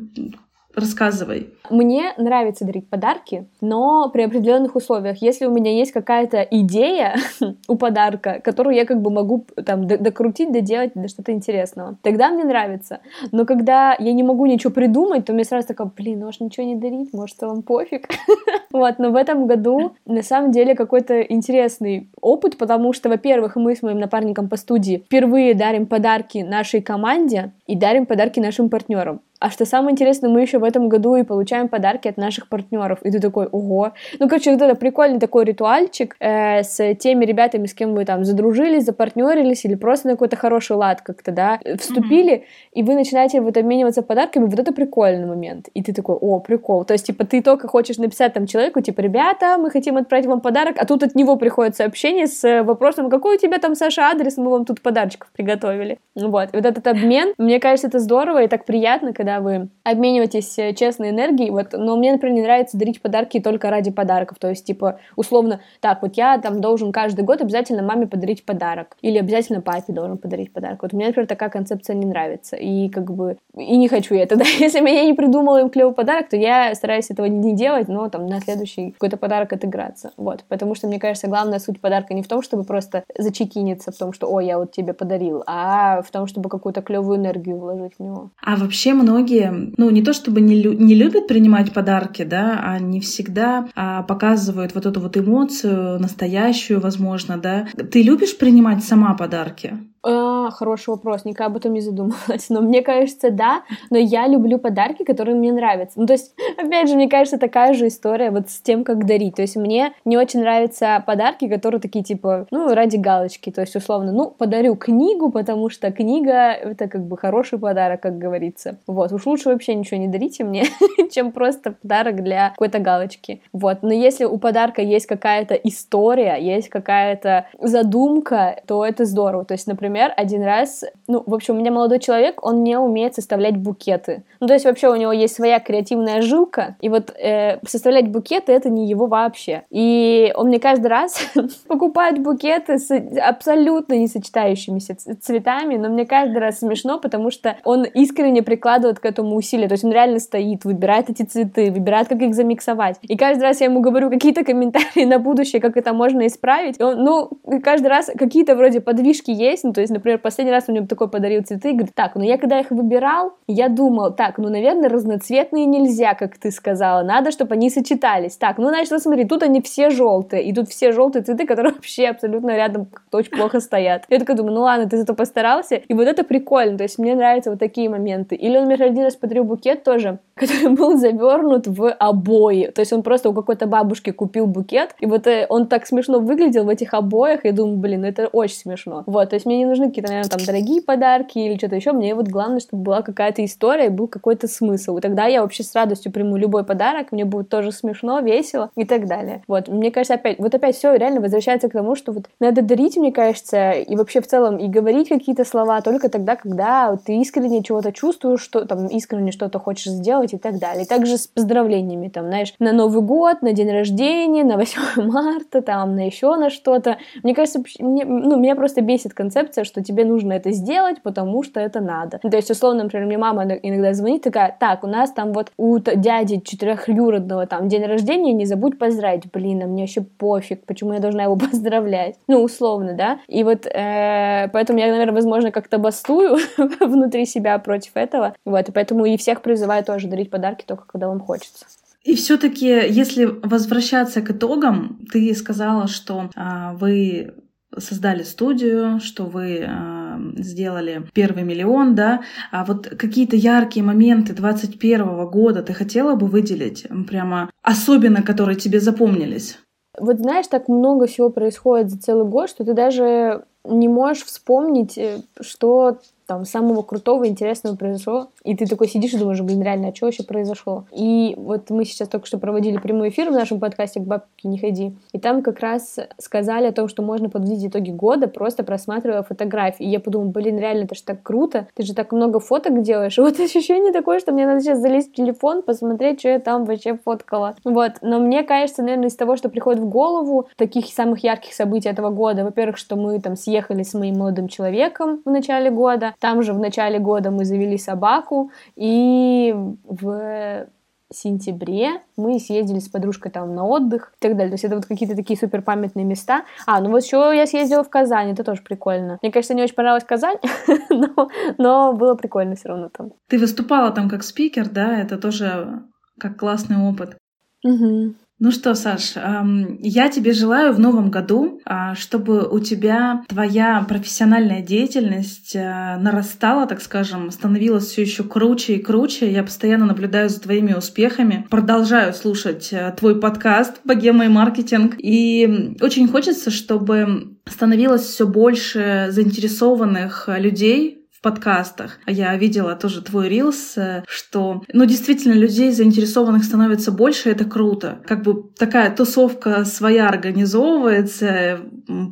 рассказывай. Мне нравится дарить подарки, но при определенных условиях. Если у меня есть какая-то идея у подарка, которую я как бы могу там докрутить, доделать до что-то интересного, тогда мне нравится. Но когда я не могу ничего придумать, то мне сразу такая, блин, может ничего не дарить, может вам пофиг. вот, но в этом году на самом деле какой-то интересный опыт, потому что, во-первых, мы с моим напарником по студии впервые дарим подарки нашей команде и дарим подарки нашим партнерам. А что самое интересное, мы еще в этом году и получаем подарки от наших партнеров. И ты такой, ого. Ну, короче, вот это прикольный такой ритуальчик э, с теми ребятами, с кем вы там задружились, запартнерились, или просто на какой-то хороший лад как-то, да, вступили, mm-hmm. и вы начинаете вот обмениваться подарками. Вот это прикольный момент. И ты такой, о, прикол. То есть, типа, ты только хочешь написать там человеку, типа, ребята, мы хотим отправить вам подарок, а тут от него приходит сообщение с вопросом, какой у тебя там, Саша, адрес, мы вам тут подарочков приготовили. Вот. И вот этот обмен, мне кажется, это здорово и так приятно, когда когда вы обмениваетесь э, честной энергией, вот, но мне, например, не нравится дарить подарки только ради подарков, то есть, типа, условно, так, вот я там должен каждый год обязательно маме подарить подарок, или обязательно папе должен подарить подарок. Вот мне, например, такая концепция не нравится, и как бы, и не хочу я это, да, если меня не придумала им клевый подарок, то я стараюсь этого не делать, но там на следующий какой-то подарок отыграться, вот, потому что, мне кажется, главная суть подарка не в том, чтобы просто зачекиниться в том, что, о, я вот тебе подарил, а в том, чтобы какую-то клевую энергию вложить в него. А вообще многие, ну, не то чтобы не, лю- не любят принимать подарки, да, не всегда а, показывают вот эту вот эмоцию, настоящую, возможно, да. Ты любишь принимать сама подарки? А, хороший вопрос, никогда об этом не задумывалась. Но мне кажется, да, но я люблю подарки, которые мне нравятся. Ну, то есть, опять же, мне кажется, такая же история вот с тем, как дарить. То есть, мне не очень нравятся подарки, которые такие, типа, ну, ради галочки. То есть, условно, ну, подарю книгу, потому что книга — это как бы хороший подарок, как говорится. Вот, уж лучше вообще ничего не дарите мне, чем просто подарок для какой-то галочки. Вот, но если у подарка есть какая-то история, есть какая-то задумка, то это здорово. То есть, например, например, один раз, ну, в общем, у меня молодой человек, он не умеет составлять букеты. Ну, то есть вообще у него есть своя креативная жилка, и вот э, составлять букеты это не его вообще. И он мне каждый раз покупает букеты с абсолютно не сочетающимися цветами, но мне каждый раз смешно, потому что он искренне прикладывает к этому усилия. То есть он реально стоит, выбирает эти цветы, выбирает, как их замиксовать. И каждый раз я ему говорю какие-то комментарии на будущее, как это можно исправить. И он, ну, каждый раз какие-то вроде подвижки есть, ну, то есть, например, последний раз он мне такой подарил цветы, и говорит, так, ну я когда их выбирал, я думал, так, ну, наверное, разноцветные нельзя, как ты сказала, надо, чтобы они сочетались. Так, ну, значит, смотри, тут они все желтые, и тут все желтые цветы, которые вообще абсолютно рядом очень плохо стоят. Я такая думаю, ну ладно, ты зато постарался, и вот это прикольно, то есть мне нравятся вот такие моменты. Или он мне один раз подарил букет тоже, который был завернут в обои, то есть он просто у какой-то бабушки купил букет, и вот э, он так смешно выглядел в этих обоях, я думаю, блин, ну это очень смешно. Вот, то есть мне не нужны какие-то, наверное, там дорогие подарки или что-то еще. Мне вот главное, чтобы была какая-то история, был какой-то смысл. И тогда я вообще с радостью приму любой подарок, мне будет тоже смешно, весело и так далее. Вот, мне кажется, опять, вот опять все реально возвращается к тому, что вот надо дарить, мне кажется, и вообще в целом и говорить какие-то слова только тогда, когда ты искренне чего-то чувствуешь, что там искренне что-то хочешь сделать и так далее. И также с поздравлениями, там, знаешь, на Новый год, на день рождения, на 8 марта, там, на еще на что-то. Мне кажется, мне, ну, меня просто бесит концепция, что тебе нужно это сделать, потому что это надо. То есть, условно, например, мне мама иногда звонит, такая, так, у нас там вот у дяди четырехюродного там день рождения, не забудь поздравить. Блин, а мне вообще пофиг, почему я должна его поздравлять? Ну, условно, да? И вот э, поэтому я, наверное, возможно, как-то бастую внутри себя против этого. Вот, и поэтому и всех призываю тоже дарить подарки только когда вам хочется. И все-таки, если возвращаться к итогам, ты сказала, что а, вы создали студию, что вы э, сделали первый миллион, да, а вот какие-то яркие моменты 21 года ты хотела бы выделить, прямо особенно, которые тебе запомнились? Вот знаешь, так много всего происходит за целый год, что ты даже не можешь вспомнить, э, что там самого крутого, интересного произошло, и ты такой сидишь и думаешь, блин, реально, а что вообще произошло? И вот мы сейчас только что проводили прямой эфир в нашем подкасте «К бабке не ходи», и там как раз сказали о том, что можно подводить итоги года, просто просматривая фотографии. И я подумала, блин, реально, это же так круто, ты же так много фоток делаешь, и вот ощущение такое, что мне надо сейчас залезть в телефон, посмотреть, что я там вообще фоткала. Вот, но мне кажется, наверное, из того, что приходит в голову, таких самых ярких событий этого года, во-первых, что мы там съехали с моим молодым человеком в начале года, там же в начале года мы завели собаку, и в сентябре мы съездили с подружкой там на отдых и так далее. То есть это вот какие-то такие супер памятные места. А, ну вот еще я съездила в Казань, это тоже прикольно. Мне, кажется, не очень понравилась Казань, но, но было прикольно все равно там. Ты выступала там как спикер, да? Это тоже как классный опыт. Угу. Ну что, Саш, я тебе желаю в новом году, а, чтобы у тебя твоя профессиональная деятельность э, нарастала, так скажем, становилась все еще круче и круче. Я постоянно наблюдаю за твоими успехами, продолжаю слушать э, твой подкаст «Богема и маркетинг». И очень хочется, чтобы становилось все больше заинтересованных людей подкастах. Я видела тоже твой рилс, э, что, ну, действительно, людей заинтересованных становится больше, это круто. Как бы такая тусовка своя организовывается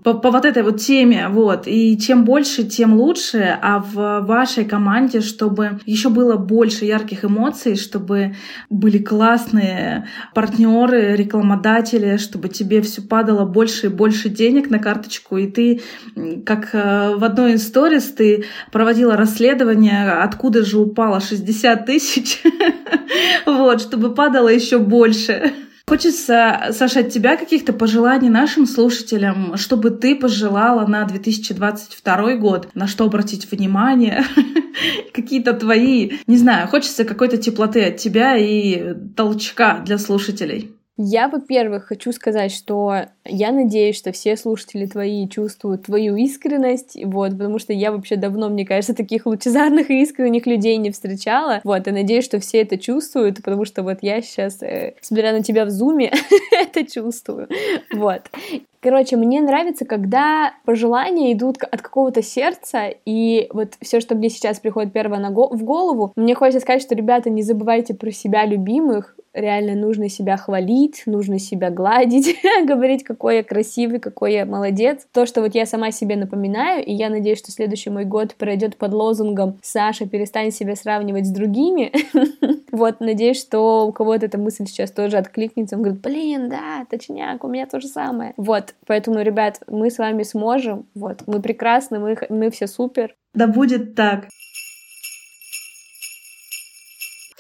по, по вот этой вот теме, вот. И чем больше, тем лучше. А в вашей команде, чтобы еще было больше ярких эмоций, чтобы были классные партнеры, рекламодатели, чтобы тебе все падало больше и больше денег на карточку, и ты, как э, в одной из сторис, ты проводила расследование, откуда же упало 60 тысяч, вот, чтобы падало еще больше. Хочется, Саша, от тебя каких-то пожеланий нашим слушателям, чтобы ты пожелала на 2022 год, на что обратить внимание, какие-то твои, не знаю, хочется какой-то теплоты от тебя и толчка для слушателей. Я, во-первых, хочу сказать, что я надеюсь, что все слушатели твои чувствуют твою искренность, вот, потому что я вообще давно, мне кажется, таких лучезарных и искренних людей не встречала, вот, и надеюсь, что все это чувствуют, потому что вот я сейчас, э, смотря на тебя в зуме, это чувствую, вот. Короче, мне нравится, когда пожелания идут от какого-то сердца, и вот все, что мне сейчас приходит первое на го- в голову, мне хочется сказать, что, ребята, не забывайте про себя любимых, реально нужно себя хвалить, нужно себя гладить, говорить, какой я красивый, какой я молодец. То, что вот я сама себе напоминаю, и я надеюсь, что следующий мой год пройдет под лозунгом «Саша, перестань себя сравнивать с другими». вот, надеюсь, что у кого-то эта мысль сейчас тоже откликнется. Он говорит, блин, да, точняк, у меня то же самое. Вот, поэтому, ребят, мы с вами сможем, вот, мы прекрасны, мы, мы все супер. Да будет так.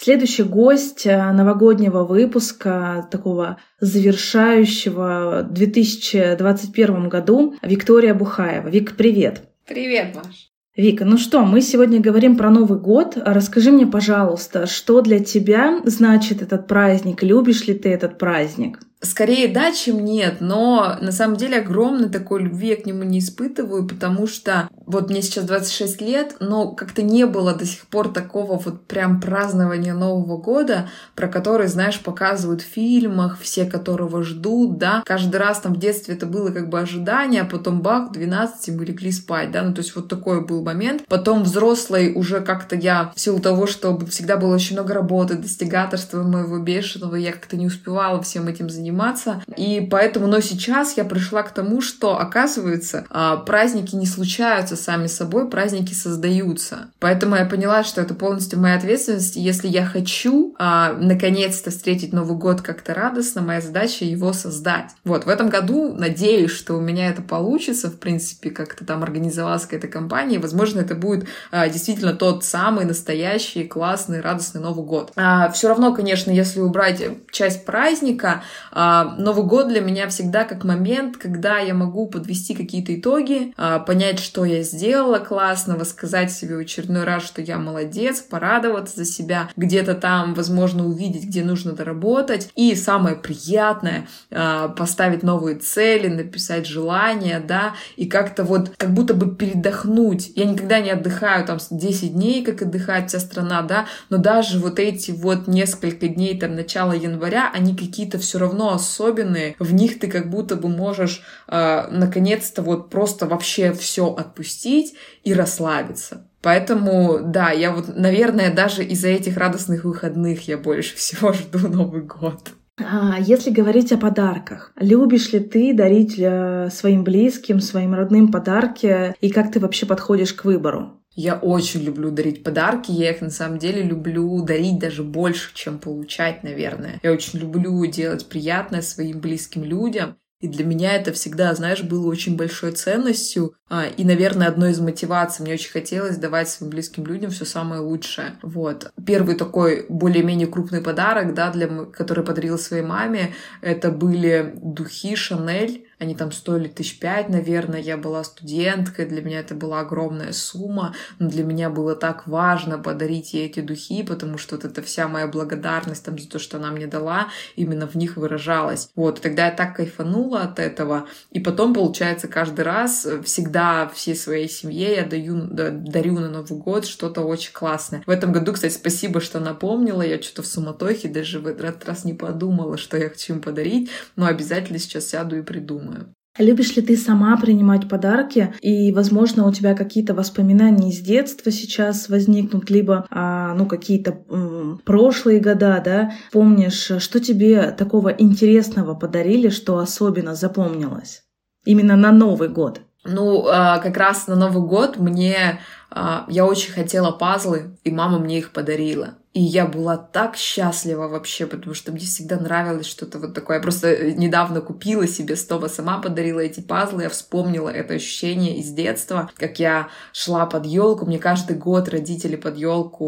Следующий гость э, новогоднего выпуска, такого завершающего в 2021 году, Виктория Бухаева. Вик, привет! Привет, Маш! Вика, ну что, мы сегодня говорим про Новый год. Расскажи мне, пожалуйста, что для тебя значит этот праздник? Любишь ли ты этот праздник? Скорее да, чем нет, но на самом деле огромной такой любви я к нему не испытываю, потому что вот мне сейчас 26 лет, но как-то не было до сих пор такого вот прям празднования Нового года, про который, знаешь, показывают в фильмах, все которого ждут, да. Каждый раз там в детстве это было как бы ожидание, а потом бах, 12 мы легли спать, да, ну то есть вот такой был момент. Потом взрослый уже как-то я в силу того, что всегда было очень много работы, достигаторства моего бешеного, я как-то не успевала всем этим заниматься, заниматься. И поэтому, но сейчас я пришла к тому, что, оказывается, а, праздники не случаются сами собой, праздники создаются. Поэтому я поняла, что это полностью моя ответственность. Если я хочу а, наконец-то встретить Новый год как-то радостно, моя задача его создать. Вот, в этом году надеюсь, что у меня это получится, в принципе, как-то там организовалась какая-то компания, возможно, это будет а, действительно тот самый настоящий, классный, радостный Новый год. Все равно, конечно, если убрать часть праздника, Новый год для меня всегда как момент, когда я могу подвести какие-то итоги, а, понять, что я сделала классного, сказать себе в очередной раз, что я молодец, порадоваться за себя, где-то там, возможно, увидеть, где нужно доработать. И самое приятное а, — поставить новые цели, написать желания, да, и как-то вот как будто бы передохнуть. Я никогда не отдыхаю там 10 дней, как отдыхает вся страна, да, но даже вот эти вот несколько дней там начала января, они какие-то все равно особенные, в них ты как будто бы можешь э, наконец-то вот просто вообще все отпустить и расслабиться. Поэтому, да, я вот, наверное, даже из-за этих радостных выходных я больше всего жду Новый год. А если говорить о подарках, любишь ли ты дарить э, своим близким, своим родным подарки, и как ты вообще подходишь к выбору? Я очень люблю дарить подарки, я их на самом деле люблю дарить даже больше, чем получать, наверное. Я очень люблю делать приятное своим близким людям. И для меня это всегда, знаешь, было очень большой ценностью а, и, наверное, одной из мотиваций. Мне очень хотелось давать своим близким людям все самое лучшее. Вот. Первый такой более-менее крупный подарок, да, для, который подарил своей маме, это были духи Шанель они там стоили тысяч пять, наверное. Я была студенткой, для меня это была огромная сумма. Но для меня было так важно подарить ей эти духи, потому что вот эта вся моя благодарность там за то, что она мне дала, именно в них выражалась. Вот, тогда я так кайфанула от этого. И потом, получается, каждый раз, э, всегда всей своей семье я даю, дарю на Новый год что-то очень классное. В этом году, кстати, спасибо, что напомнила. Я что-то в суматохе даже в этот раз не подумала, что я хочу им подарить, но обязательно сейчас сяду и придумаю. Любишь ли ты сама принимать подарки? И, возможно, у тебя какие-то воспоминания из детства сейчас возникнут, либо а, ну, какие-то м, прошлые года, да? Помнишь, что тебе такого интересного подарили, что особенно запомнилось? Именно на Новый год. Ну, а, как раз на Новый год мне... А, я очень хотела пазлы, и мама мне их подарила. И я была так счастлива вообще, потому что мне всегда нравилось что-то вот такое. Я просто э, недавно купила себе снова, сама подарила эти пазлы, я вспомнила это ощущение из детства, как я шла под елку. Мне каждый год родители под елку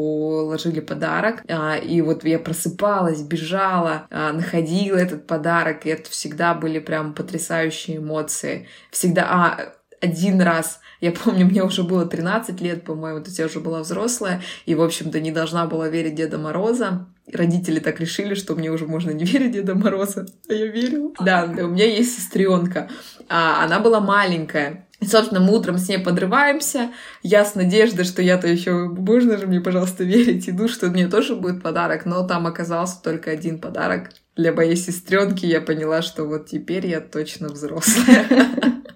ложили подарок. А, и вот я просыпалась, бежала, а, находила этот подарок, и это всегда были прям потрясающие эмоции. Всегда... А, один раз я помню, мне уже было 13 лет, по-моему, то я уже была взрослая, и, в общем-то, не должна была верить Деда Мороза. Родители так решили, что мне уже можно не верить Деда Мороза, а я верила. Да, у меня есть сестренка, а она была маленькая, и, собственно, мы утром с ней подрываемся. Я с надеждой, что я-то еще, можно же мне, пожалуйста, верить, иду, что мне тоже будет подарок. Но там оказался только один подарок. Для моей сестренки я поняла, что вот теперь я точно взрослая.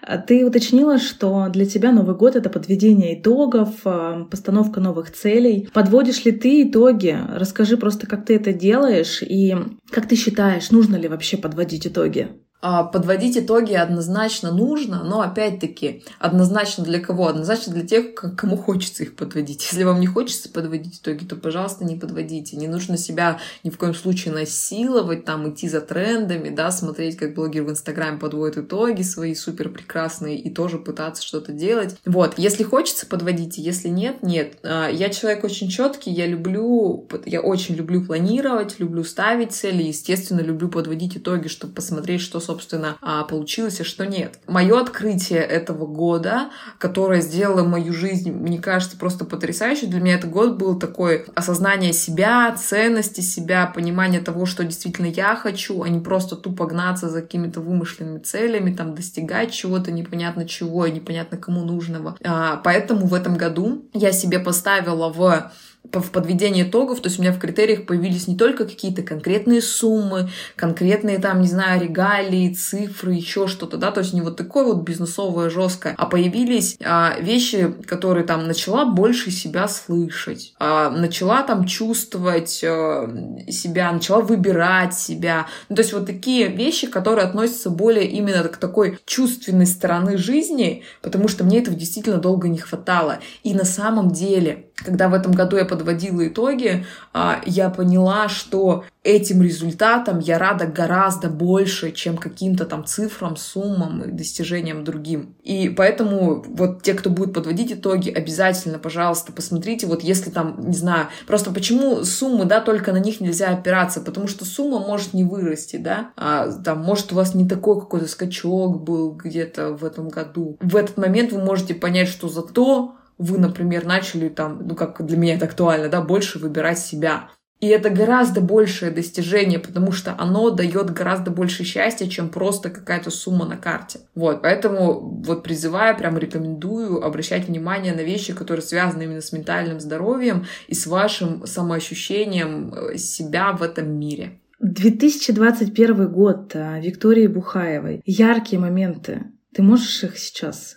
А ты уточнила, что для тебя Новый год — это подведение итогов, а, постановка новых целей. Подводишь ли ты итоги? Расскажи просто, как ты это делаешь и как ты считаешь, нужно ли вообще подводить итоги? А, подводить итоги однозначно нужно, но опять-таки однозначно для кого? Однозначно для тех, кому хочется их подводить. Если вам не хочется подводить итоги, то, пожалуйста, не подводите. Не нужно себя ни в коем случае насиловать, там идти за трендами, да, смотреть, как блогер в Инстаграме подводит итоги свои супер прекрасные и тоже пытаться что-то делать. Вот, если хочется, подводите, если нет, нет. А, я человек очень четкий, я люблю, я очень люблю планировать, люблю ставить цели, естественно, люблю подводить итоги, чтобы посмотреть, что собственно, а, получилось, а что нет. Мое открытие этого года, которое сделало мою жизнь, мне кажется, просто потрясающей. Для меня этот год был такое осознание себя, ценности себя, понимание того, что действительно я хочу, а не просто тупо гнаться за какими-то вымышленными целями, там, достигать чего-то непонятно чего и непонятно кому нужного. А, поэтому в этом году я себе поставила в в подведении итогов, то есть у меня в критериях появились не только какие-то конкретные суммы, конкретные там, не знаю, регалии, цифры, еще что-то, да, то есть не вот такое вот бизнесовое, жесткое, а появились а, вещи, которые там начала больше себя слышать, а, начала там чувствовать а, себя, начала выбирать себя, ну, то есть вот такие вещи, которые относятся более именно к такой чувственной стороны жизни, потому что мне этого действительно долго не хватало. И на самом деле когда в этом году я подводила итоги, а, я поняла, что этим результатом я рада гораздо больше, чем каким-то там цифрам, суммам и достижениям другим. И поэтому вот те, кто будет подводить итоги, обязательно, пожалуйста, посмотрите, вот если там, не знаю, просто почему суммы, да, только на них нельзя опираться, потому что сумма может не вырасти, да, а, там, может у вас не такой какой-то скачок был где-то в этом году. В этот момент вы можете понять, что зато вы, например, начали там, ну как для меня это актуально, да, больше выбирать себя. И это гораздо большее достижение, потому что оно дает гораздо больше счастья, чем просто какая-то сумма на карте. Вот, поэтому вот призываю, прям рекомендую обращать внимание на вещи, которые связаны именно с ментальным здоровьем и с вашим самоощущением э, себя в этом мире. 2021 год а, Виктории Бухаевой. Яркие моменты. Ты можешь их сейчас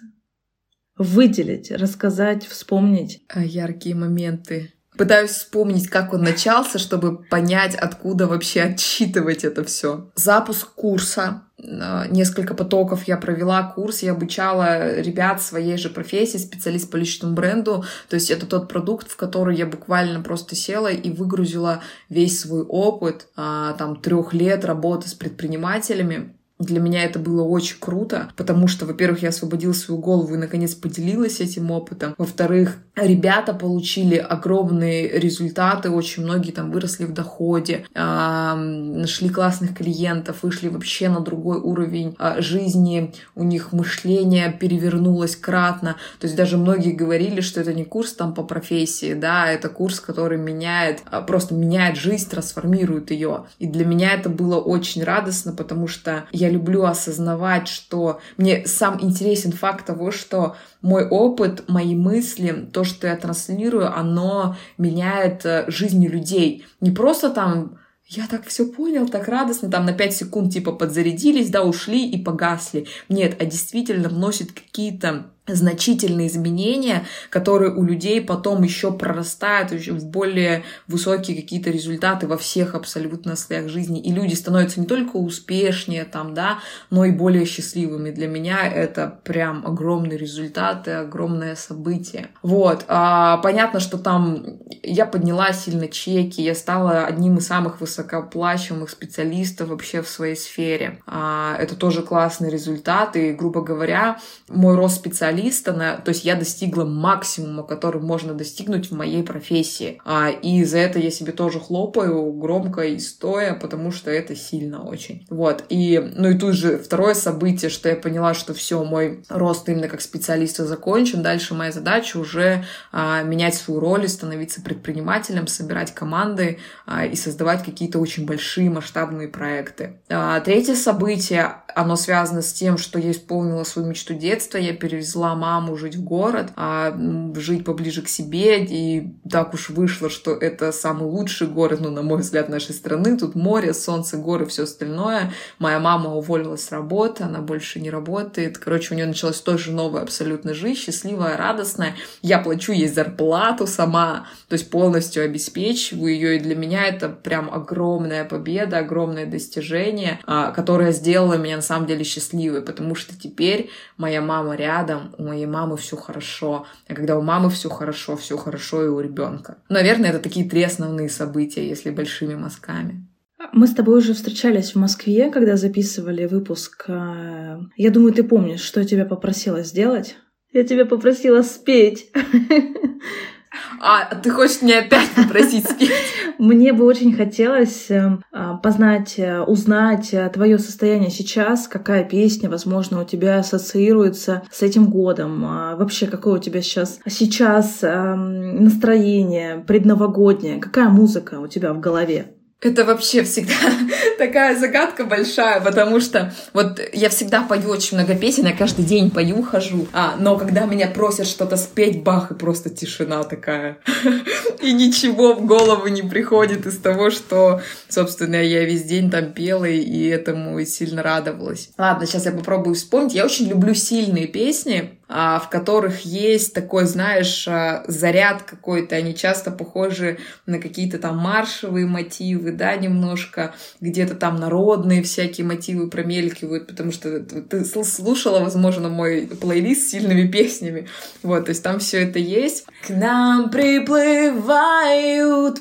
выделить, рассказать, вспомнить? А, яркие моменты. Пытаюсь вспомнить, как он начался, чтобы понять, откуда вообще отсчитывать это все. Запуск курса. А, несколько потоков я провела курс, я обучала ребят своей же профессии, специалист по личному бренду. То есть это тот продукт, в который я буквально просто села и выгрузила весь свой опыт, а, там, трех лет работы с предпринимателями для меня это было очень круто, потому что, во-первых, я освободила свою голову и, наконец, поделилась этим опытом. Во-вторых, ребята получили огромные результаты, очень многие там выросли в доходе, э, нашли классных клиентов, вышли вообще на другой уровень э, жизни, у них мышление перевернулось кратно. То есть даже многие говорили, что это не курс там по профессии, да, это курс, который меняет, э, просто меняет жизнь, трансформирует ее. И для меня это было очень радостно, потому что я люблю осознавать, что мне сам интересен факт того, что мой опыт, мои мысли, то, что я транслирую, оно меняет э, жизни людей. Не просто там я так все понял, так радостно, там на 5 секунд типа подзарядились, да, ушли и погасли. Нет, а действительно вносит какие-то значительные изменения, которые у людей потом еще прорастают в более высокие какие-то результаты во всех абсолютно слоях жизни. И люди становятся не только успешнее там, да, но и более счастливыми. Для меня это прям огромный результат и огромное событие. Вот. А, понятно, что там я подняла сильно чеки, я стала одним из самых высокооплачиваемых специалистов вообще в своей сфере. А, это тоже классный результат. И, грубо говоря, мой рост специалиста специалиста, на, то есть я достигла максимума, который можно достигнуть в моей профессии. А, и за это я себе тоже хлопаю громко и стоя, потому что это сильно очень. Вот. И, ну и тут же второе событие, что я поняла, что все, мой рост именно как специалиста закончен. Дальше моя задача уже а, менять свою роль, становиться предпринимателем, собирать команды а, и создавать какие-то очень большие масштабные проекты. А, третье событие, оно связано с тем, что я исполнила свою мечту детства, я перевезла увезла маму жить в город, а жить поближе к себе, и так уж вышло, что это самый лучший город, ну, на мой взгляд, нашей страны. Тут море, солнце, горы, все остальное. Моя мама уволилась с работы, она больше не работает. Короче, у нее началась тоже новая абсолютно жизнь, счастливая, радостная. Я плачу ей зарплату сама, то есть полностью обеспечиваю ее, и для меня это прям огромная победа, огромное достижение, а, которое сделало меня на самом деле счастливой, потому что теперь моя мама рядом, у моей мамы все хорошо. А когда у мамы все хорошо, все хорошо и у ребенка. Наверное, это такие три основные события, если большими мазками. Мы с тобой уже встречались в Москве, когда записывали выпуск. А, я думаю, ты помнишь, что я тебя попросила сделать. Я тебя попросила спеть. А, ты хочешь меня опять попросить спеть? Мне бы очень хотелось э, а, познать, э, узнать э, твое состояние сейчас, какая песня, возможно, у тебя ассоциируется с этим годом. А, вообще, какое у тебя сейчас сейчас настроение предновогоднее, какая музыка у тебя в голове? Это вообще всегда такая загадка большая, потому что вот я всегда пою очень много песен, я каждый день пою, хожу, а, но когда меня просят что-то спеть, бах, и просто тишина такая. И ничего в голову не приходит из того, что, собственно, я весь день там пела и этому сильно радовалась. Ладно, сейчас я попробую вспомнить. Я очень люблю сильные песни, в которых есть такой, знаешь, а, заряд какой-то. Они часто похожи на какие-то там маршевые мотивы, да, немножко. Где-то там народные всякие мотивы промелькивают, потому что ты слушала, возможно, мой плейлист с сильными песнями. Вот, то есть там все это есть. К нам приплывают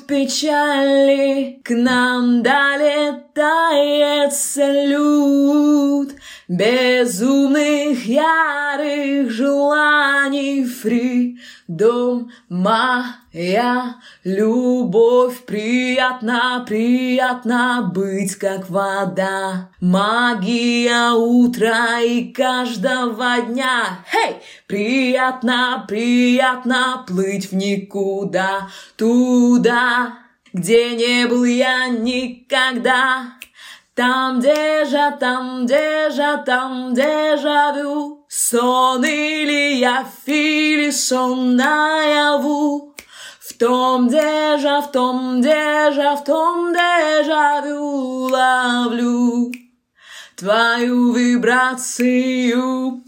печали, к нам долетает салют безумных ярых желаний фри дом моя любовь приятна приятно быть как вода. Магия утра и каждого дня. Hey! приятно приятно плыть в никуда. Туда где не был я никогда там дежа, там дежа, там дежавю, сон или я или сон наяву. В том дежа, в том дежа, в том дежавю ловлю твою вибрацию.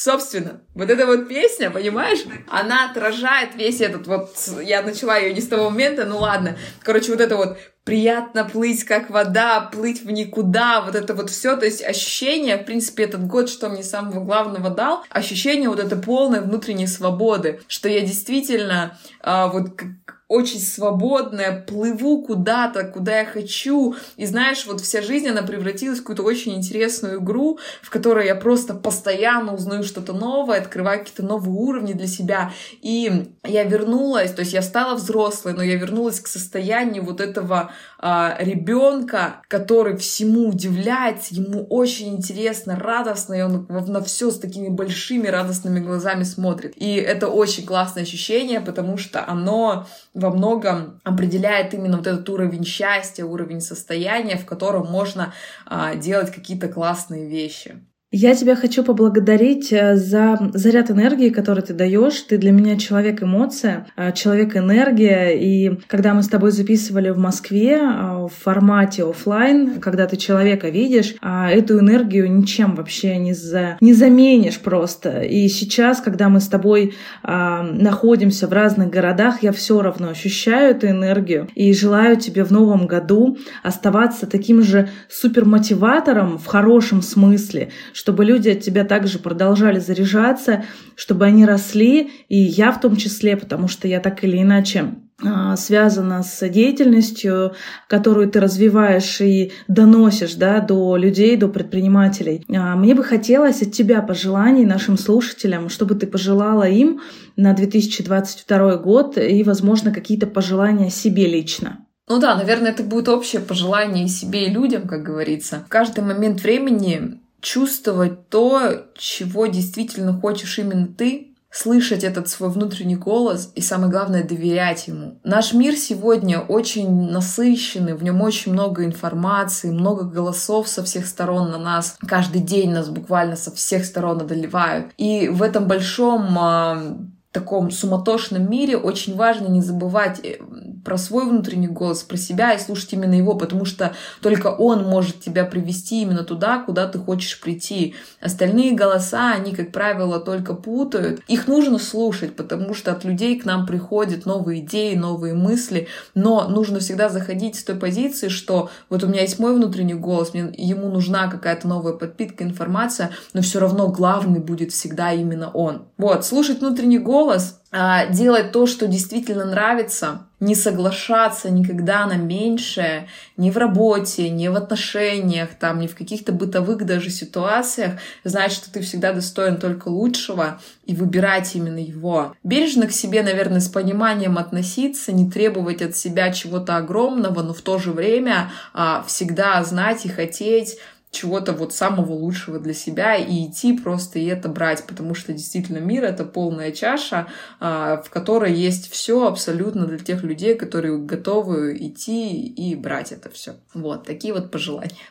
Собственно, вот эта вот песня, понимаешь, она отражает весь этот вот... Я начала ее не с того момента, ну ладно. Короче, вот это вот приятно плыть, как вода, плыть в никуда, вот это вот все, то есть ощущение, в принципе, этот год, что мне самого главного дал, ощущение вот этой полной внутренней свободы, что я действительно а, вот очень свободная, плыву куда-то, куда я хочу. И знаешь, вот вся жизнь, она превратилась в какую-то очень интересную игру, в которой я просто постоянно узнаю что-то новое, открываю какие-то новые уровни для себя. И я вернулась, то есть я стала взрослой, но я вернулась к состоянию вот этого а, ребенка, который всему удивляется, ему очень интересно, радостно, и он на все с такими большими радостными глазами смотрит. И это очень классное ощущение, потому что оно во многом определяет именно вот этот уровень счастья, уровень состояния, в котором можно а, делать какие-то классные вещи. Я тебя хочу поблагодарить э, за заряд энергии, который ты даешь. Ты для меня человек-эмоция, э, человек-энергия. И когда мы с тобой записывали в Москве э, в формате офлайн, когда ты человека видишь, эту энергию ничем вообще не, за... не заменишь просто. И сейчас, когда мы с тобой находимся в разных городах, я все равно ощущаю эту энергию и желаю тебе в новом году оставаться таким же супермотиватором в хорошем смысле, чтобы люди от тебя также продолжали заряжаться, чтобы они росли, и я в том числе, потому что я так или иначе а, связана с деятельностью, которую ты развиваешь и доносишь да, до людей, до предпринимателей. А, мне бы хотелось от тебя пожеланий нашим слушателям, чтобы ты пожелала им на 2022 год и, возможно, какие-то пожелания себе лично. Ну да, наверное, это будет общее пожелание и себе, и людям, как говорится. В каждый момент времени чувствовать то, чего действительно хочешь именно ты, слышать этот свой внутренний голос и, самое главное, доверять ему. Наш мир сегодня очень насыщенный, в нем очень много информации, много голосов со всех сторон на нас. Каждый день нас буквально со всех сторон одолевают. И в этом большом а, таком суматошном мире очень важно не забывать э, про свой внутренний голос, про себя и слушать именно его, потому что только он может тебя привести именно туда, куда ты хочешь прийти. Остальные голоса, они, как правило, только путают. Их нужно слушать, потому что от людей к нам приходят новые идеи, новые мысли, но нужно всегда заходить с той позиции, что вот у меня есть мой внутренний голос, мне, ему нужна какая-то новая подпитка, информация, но все равно главный будет всегда именно он. Вот, слушать внутренний голос, а, делать то, что действительно нравится, не соглашаться никогда на меньшее, ни в работе, ни в отношениях, там, ни в каких-то бытовых даже ситуациях, знать, что ты всегда достоин только лучшего и выбирать именно его. Бережно к себе, наверное, с пониманием относиться, не требовать от себя чего-то огромного, но в то же время а, всегда знать и хотеть чего-то вот самого лучшего для себя и идти просто и это брать, потому что действительно мир — это полная чаша, а, в которой есть все абсолютно для тех людей, которые готовы идти и брать это все. Вот, такие вот пожелания.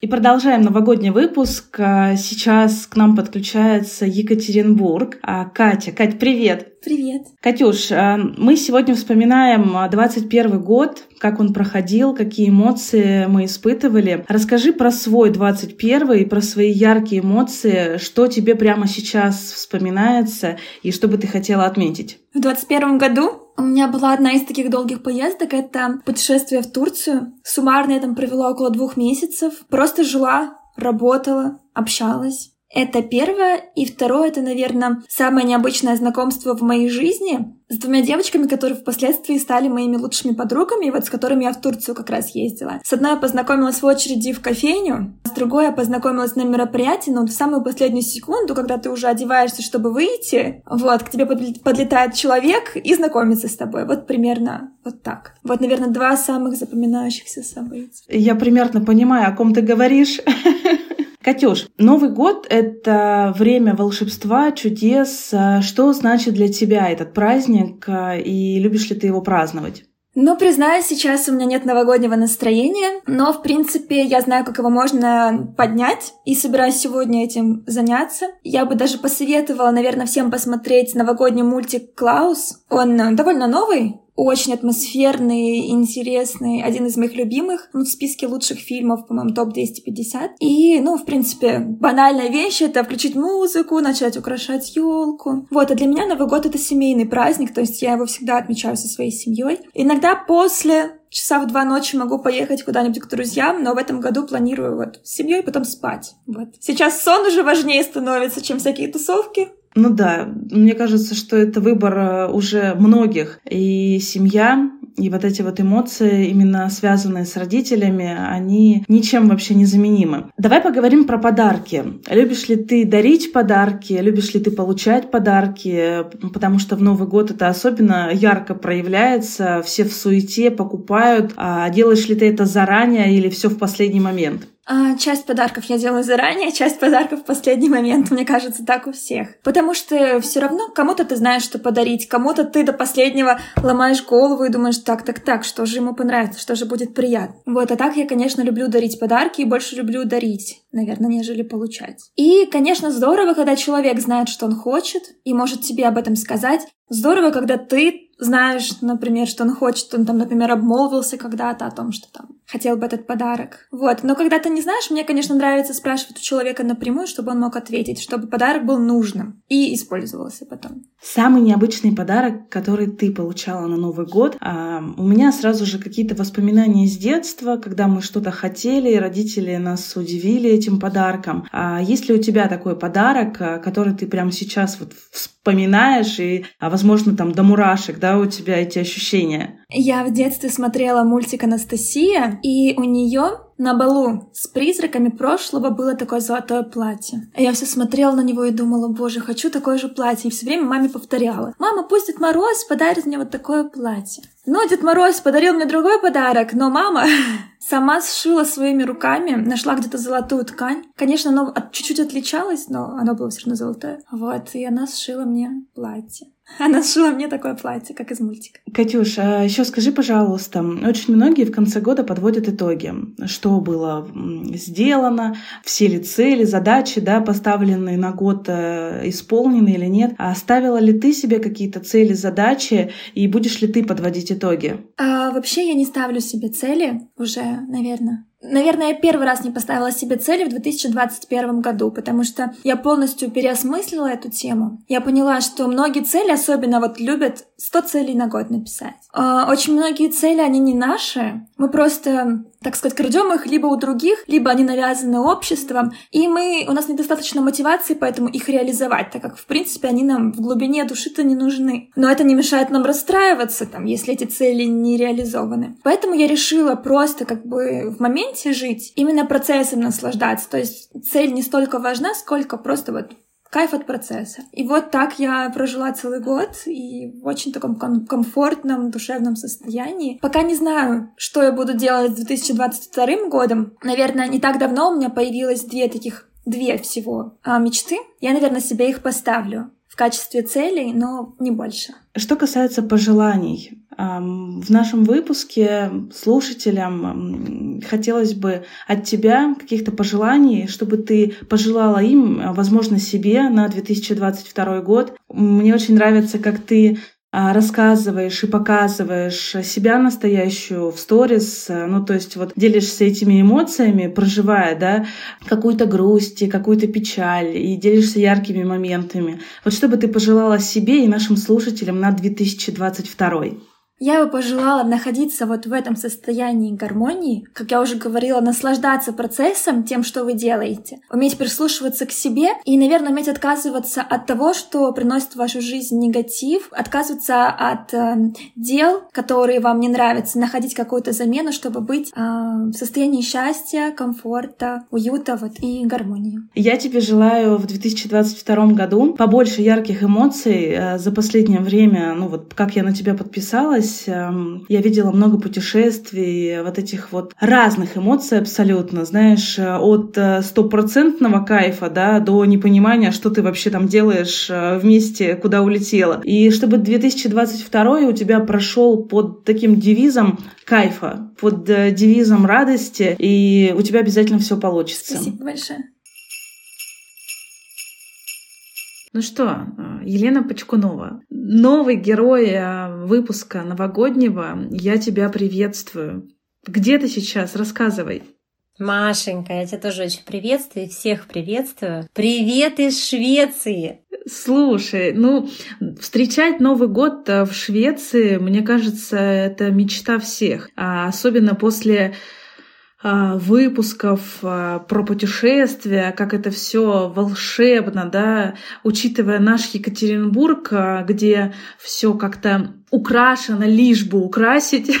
И продолжаем новогодний выпуск. А, сейчас к нам подключается Екатеринбург. А, Катя. Кать, привет! Привет! Катюш, а, мы сегодня вспоминаем 21 год, как он проходил, какие эмоции мы испытывали. Расскажи про свой 21 и про свои яркие эмоции, что тебе прямо сейчас вспоминается и что бы ты хотела отметить. В 21 году у меня была одна из таких долгих поездок, это путешествие в Турцию. Суммарно я там провела около двух месяцев. Просто жила, работала, общалась. Это первое. И второе, это, наверное, самое необычное знакомство в моей жизни с двумя девочками, которые впоследствии стали моими лучшими подругами, и вот с которыми я в Турцию как раз ездила. С одной я познакомилась в очереди в кофейню, с другой я познакомилась на мероприятии, но в самую последнюю секунду, когда ты уже одеваешься, чтобы выйти, вот, к тебе подлетает человек и знакомится с тобой. Вот примерно вот так. Вот, наверное, два самых запоминающихся события. Я примерно понимаю, о ком ты говоришь. Катюш, Новый год — это время волшебства, чудес. Что значит для тебя этот праздник и любишь ли ты его праздновать? Ну, признаюсь, сейчас у меня нет новогоднего настроения, но, в принципе, я знаю, как его можно поднять, и собираюсь сегодня этим заняться. Я бы даже посоветовала, наверное, всем посмотреть новогодний мультик «Клаус». Он довольно новый, очень атмосферный, интересный, один из моих любимых, ну, в списке лучших фильмов, по-моему, топ-250. И, ну, в принципе, банальная вещь — это включить музыку, начать украшать елку. Вот, а для меня Новый год — это семейный праздник, то есть я его всегда отмечаю со своей семьей. Иногда после часа в два ночи могу поехать куда-нибудь к друзьям, но в этом году планирую вот с семьей потом спать. Вот. Сейчас сон уже важнее становится, чем всякие тусовки. Ну да, мне кажется, что это выбор э, уже многих. И семья, и вот эти вот эмоции, именно связанные с родителями, они ничем вообще не заменимы. Давай поговорим про подарки. Любишь ли ты дарить подарки? Любишь ли ты получать подарки? Потому что в Новый год это особенно ярко проявляется. Все в суете покупают. А делаешь ли ты это заранее или все в последний момент? А, часть подарков я делаю заранее, часть подарков в последний момент. Мне кажется, так у всех. Потому что все равно кому-то ты знаешь, что подарить, кому-то ты до последнего ломаешь голову и думаешь, так, так, так, что же ему понравится, что же будет приятно. Вот, а так я, конечно, люблю дарить подарки и больше люблю дарить, наверное, нежели получать. И, конечно, здорово, когда человек знает, что он хочет, и может тебе об этом сказать. Здорово, когда ты знаешь, например, что он хочет, он там, например, обмолвился когда-то о том, что там хотел бы этот подарок. Вот. Но когда ты не знаешь, мне, конечно, нравится спрашивать у человека напрямую, чтобы он мог ответить, чтобы подарок был нужным и использовался потом. Самый необычный подарок, который ты получала на Новый год, а, у меня сразу же какие-то воспоминания из детства, когда мы что-то хотели, родители нас удивили этим подарком. А есть ли у тебя такой подарок, а, который ты прямо сейчас вот вспоминаешь, и, а, возможно, там до мурашек, да, у тебя эти ощущения? Я в детстве смотрела мультик «Анастасия», и у нее на балу с призраками прошлого было такое золотое платье. А я все смотрела на него и думала, боже, хочу такое же платье. И все время маме повторяла. Мама, пусть Дед Мороз подарит мне вот такое платье. Ну, Дед Мороз подарил мне другой подарок, но мама сама сшила своими руками, нашла где-то золотую ткань. Конечно, оно чуть-чуть отличалось, но оно было все равно золотое. Вот, и она сшила мне платье. Она сшила мне такое платье, как из мультика. Катюш, а еще скажи, пожалуйста, очень многие в конце года подводят итоги. Что было сделано, все ли цели, задачи, да, поставленные на год, э, исполнены или нет. А ставила ли ты себе какие-то цели, задачи, и будешь ли ты подводить итоги? А, вообще я не ставлю себе цели уже, наверное, Наверное, я первый раз не поставила себе цели в 2021 году, потому что я полностью переосмыслила эту тему. Я поняла, что многие цели, особенно вот любят 100 целей на год написать. А, очень многие цели, они не наши. Мы просто, так сказать, крадем их либо у других, либо они навязаны обществом, и мы, у нас недостаточно мотивации, поэтому их реализовать, так как, в принципе, они нам в глубине души-то не нужны. Но это не мешает нам расстраиваться, там, если эти цели не реализованы. Поэтому я решила просто как бы в моменте жить, именно процессом наслаждаться. То есть цель не столько важна, сколько просто вот кайф от процесса. И вот так я прожила целый год и в очень таком ком- комфортном душевном состоянии. Пока не знаю, что я буду делать с 2022 годом. Наверное, не так давно у меня появилось две таких, две всего а, мечты. Я, наверное, себе их поставлю в качестве целей, но не больше. Что касается пожеланий, в нашем выпуске слушателям хотелось бы от тебя каких-то пожеланий, чтобы ты пожелала им, возможно, себе на 2022 год. Мне очень нравится, как ты рассказываешь и показываешь себя настоящую в сторис, ну то есть вот делишься этими эмоциями, проживая, да, какую-то грусть, какую-то печаль и делишься яркими моментами. Вот что бы ты пожелала себе и нашим слушателям на 2022? Я бы пожелала находиться вот в этом состоянии гармонии, как я уже говорила, наслаждаться процессом, тем, что вы делаете, уметь прислушиваться к себе и, наверное, уметь отказываться от того, что приносит в вашу жизнь негатив, отказываться от э, дел, которые вам не нравятся, находить какую-то замену, чтобы быть э, в состоянии счастья, комфорта, уюта вот, и гармонии. Я тебе желаю в 2022 году побольше ярких эмоций. Э, за последнее время, ну вот как я на тебя подписалась, здесь эм, я видела много путешествий, вот этих вот разных эмоций абсолютно, знаешь, э, от э, стопроцентного кайфа, да, до непонимания, что ты вообще там делаешь э, вместе, куда улетела. И чтобы 2022 у тебя прошел под таким девизом кайфа, под девизом радости, и у тебя обязательно все получится. Спасибо большое. Ну что, Елена Почкунова, новый герой э, выпуска новогоднего, я тебя приветствую. Где ты сейчас? Рассказывай. Машенька, я тебя тоже очень приветствую, всех приветствую. Привет из Швеции! Слушай, ну, встречать Новый год э, в Швеции, мне кажется, это мечта всех. А особенно после выпусков а, про путешествия, как это все волшебно, да, учитывая наш Екатеринбург, а, где все как-то украшено, лишь бы украсить.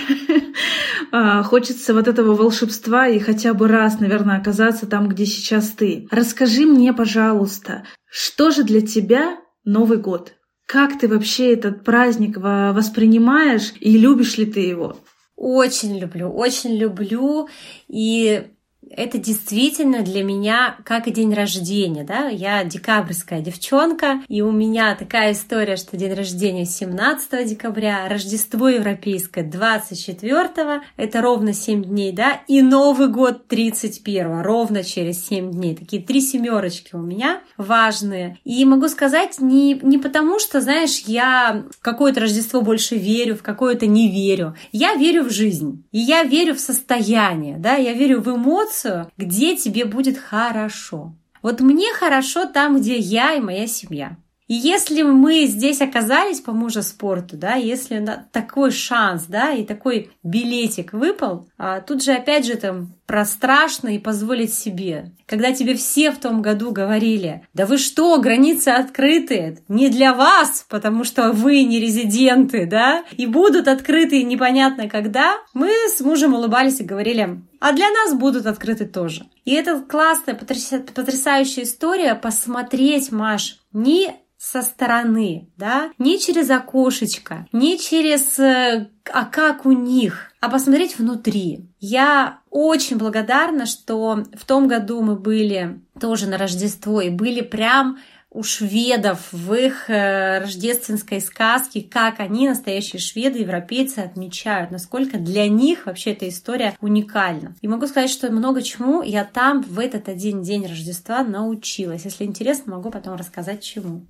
Хочется вот этого волшебства и хотя бы раз, наверное, оказаться там, где сейчас ты. Расскажи мне, пожалуйста, что же для тебя Новый год? Как ты вообще этот праздник воспринимаешь и любишь ли ты его? Очень люблю, очень люблю. И это действительно для меня как и день рождения, да, я декабрьская девчонка, и у меня такая история, что день рождения 17 декабря, Рождество европейское 24, это ровно 7 дней, да, и Новый год 31, ровно через 7 дней. Такие три семерочки у меня важные. И могу сказать, не, не потому, что, знаешь, я в какое-то Рождество больше верю, в какое-то не верю. Я верю в жизнь. И я верю в состояние, да, я верю в эмоцию, где тебе будет хорошо. Вот мне хорошо там, где я и моя семья. И если мы здесь оказались по мужа спорту, да, если такой шанс, да, и такой билетик выпал, а тут же опять же там про страшно и позволить себе. Когда тебе все в том году говорили, да вы что, границы открыты, не для вас, потому что вы не резиденты, да, и будут открыты непонятно когда, мы с мужем улыбались и говорили, а для нас будут открыты тоже. И это классная, потрясающая история посмотреть, Маш, не со стороны, да, не через окошечко, не через э, а как у них, а посмотреть внутри. Я очень благодарна, что в том году мы были тоже на Рождество и были прям у шведов в их э, рождественской сказке, как они, настоящие шведы, европейцы, отмечают, насколько для них вообще эта история уникальна. И могу сказать, что много чему я там в этот один день Рождества научилась. Если интересно, могу потом рассказать чему.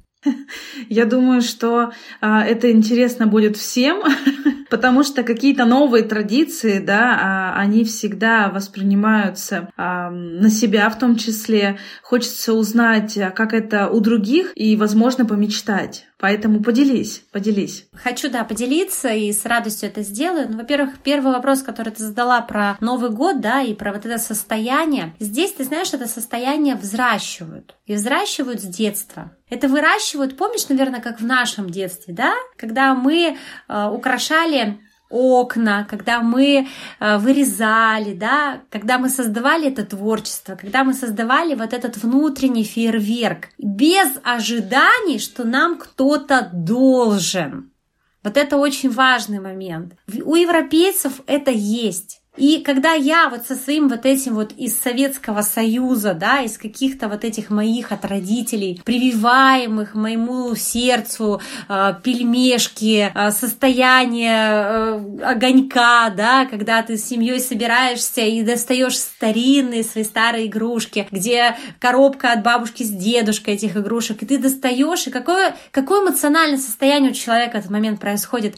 Я думаю, что а, это интересно будет всем, потому что какие-то новые традиции, да, а, они всегда воспринимаются а, на себя в том числе. Хочется узнать, как это у других, и, возможно, помечтать. Поэтому поделись, поделись. Хочу, да, поделиться и с радостью это сделаю. Ну, во-первых, первый вопрос, который ты задала про Новый год, да, и про вот это состояние. Здесь, ты знаешь, это состояние взращивают. И взращивают с детства. Это выращивают, помнишь, наверное, как в нашем детстве, да? Когда мы э, украшали окна, когда мы э, вырезали, да, когда мы создавали это творчество, когда мы создавали вот этот внутренний фейерверк без ожиданий, что нам кто-то должен. Вот это очень важный момент. У европейцев это есть. И когда я вот со своим вот этим вот из Советского Союза, да, из каких-то вот этих моих от родителей, прививаемых моему сердцу э, пельмешки, э, состояние э, огонька, да, когда ты с семьей собираешься и достаешь старинные свои старые игрушки, где коробка от бабушки с дедушкой этих игрушек, и ты достаешь, и какое, какое эмоциональное состояние у человека в этот момент происходит.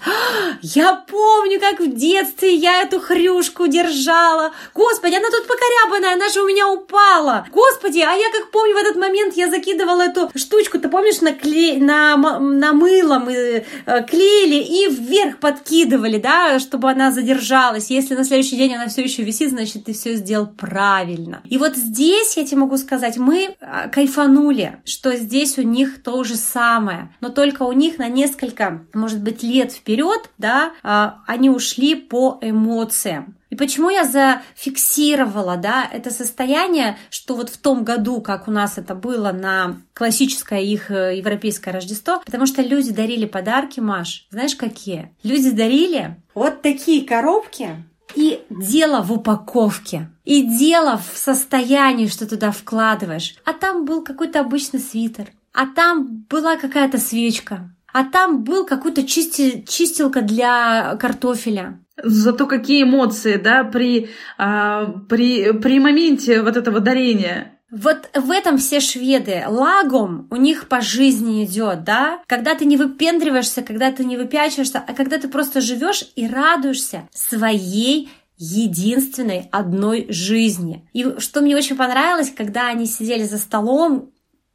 Я помню, как в детстве я эту хрюшку ручку держала. Господи, она тут покорябанная, она же у меня упала. Господи, а я как помню в этот момент я закидывала эту штучку, ты помнишь, на, клей, на, на мыло мы э, клеили и вверх подкидывали, да, чтобы она задержалась. Если на следующий день она все еще висит, значит, ты все сделал правильно. И вот здесь, я тебе могу сказать, мы а, кайфанули, что здесь у них то же самое, но только у них на несколько, может быть, лет вперед, да, а, они ушли по эмоциям. И почему я зафиксировала, да, это состояние, что вот в том году, как у нас это было на классическое их э, европейское Рождество, потому что люди дарили подарки, Маш, знаешь какие? Люди дарили вот такие коробки, и дело в упаковке. И дело в состоянии, что туда вкладываешь. А там был какой-то обычный свитер. А там была какая-то свечка. А там был какой-то чисти, чистилка для картофеля. Зато какие эмоции, да, при, а, при, при моменте вот этого дарения. Вот в этом все шведы. Lagom у них по жизни идет, да? Когда ты не выпендриваешься, когда ты не выпячиваешься, а когда ты просто живешь и радуешься своей единственной одной жизни. И что мне очень понравилось, когда они сидели за столом,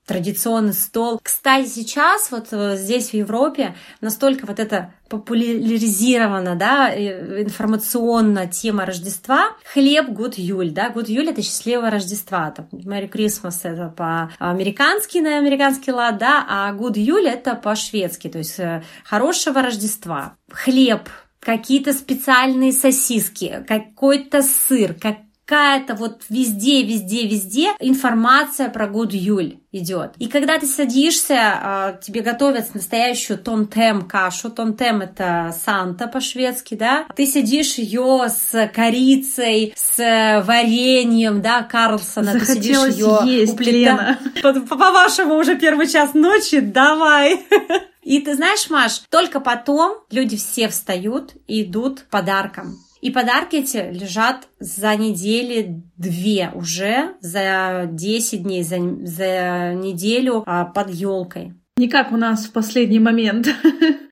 традиционный стол. Кстати, сейчас вот э, здесь в Европе настолько вот это популяризирована, да, информационно тема Рождества. Хлеб God Jul, да, God Jul это счастливое Рождество, там, Merry Christmas это по-американски, на американский лад, да, а God Jul это по-шведски, то есть э, хорошего Рождества. Хлеб, какие-то специальные сосиски, какой-то сыр, как какая-то вот везде, везде, везде информация про год Юль идет. И когда ты садишься, а, тебе готовят настоящую тонтем кашу. Тонтем это Санта по-шведски, да? Ты сидишь ее с корицей, с вареньем, да, Карлсона. Захотелось ты сидишь ее есть, уплета... По-вашему уже первый час ночи? Давай! И ты знаешь, Маш, только потом люди все встают и идут подарком. И подарки эти лежат за недели две уже, за 10 дней, за, за неделю а, под елкой. Не как у нас в последний момент.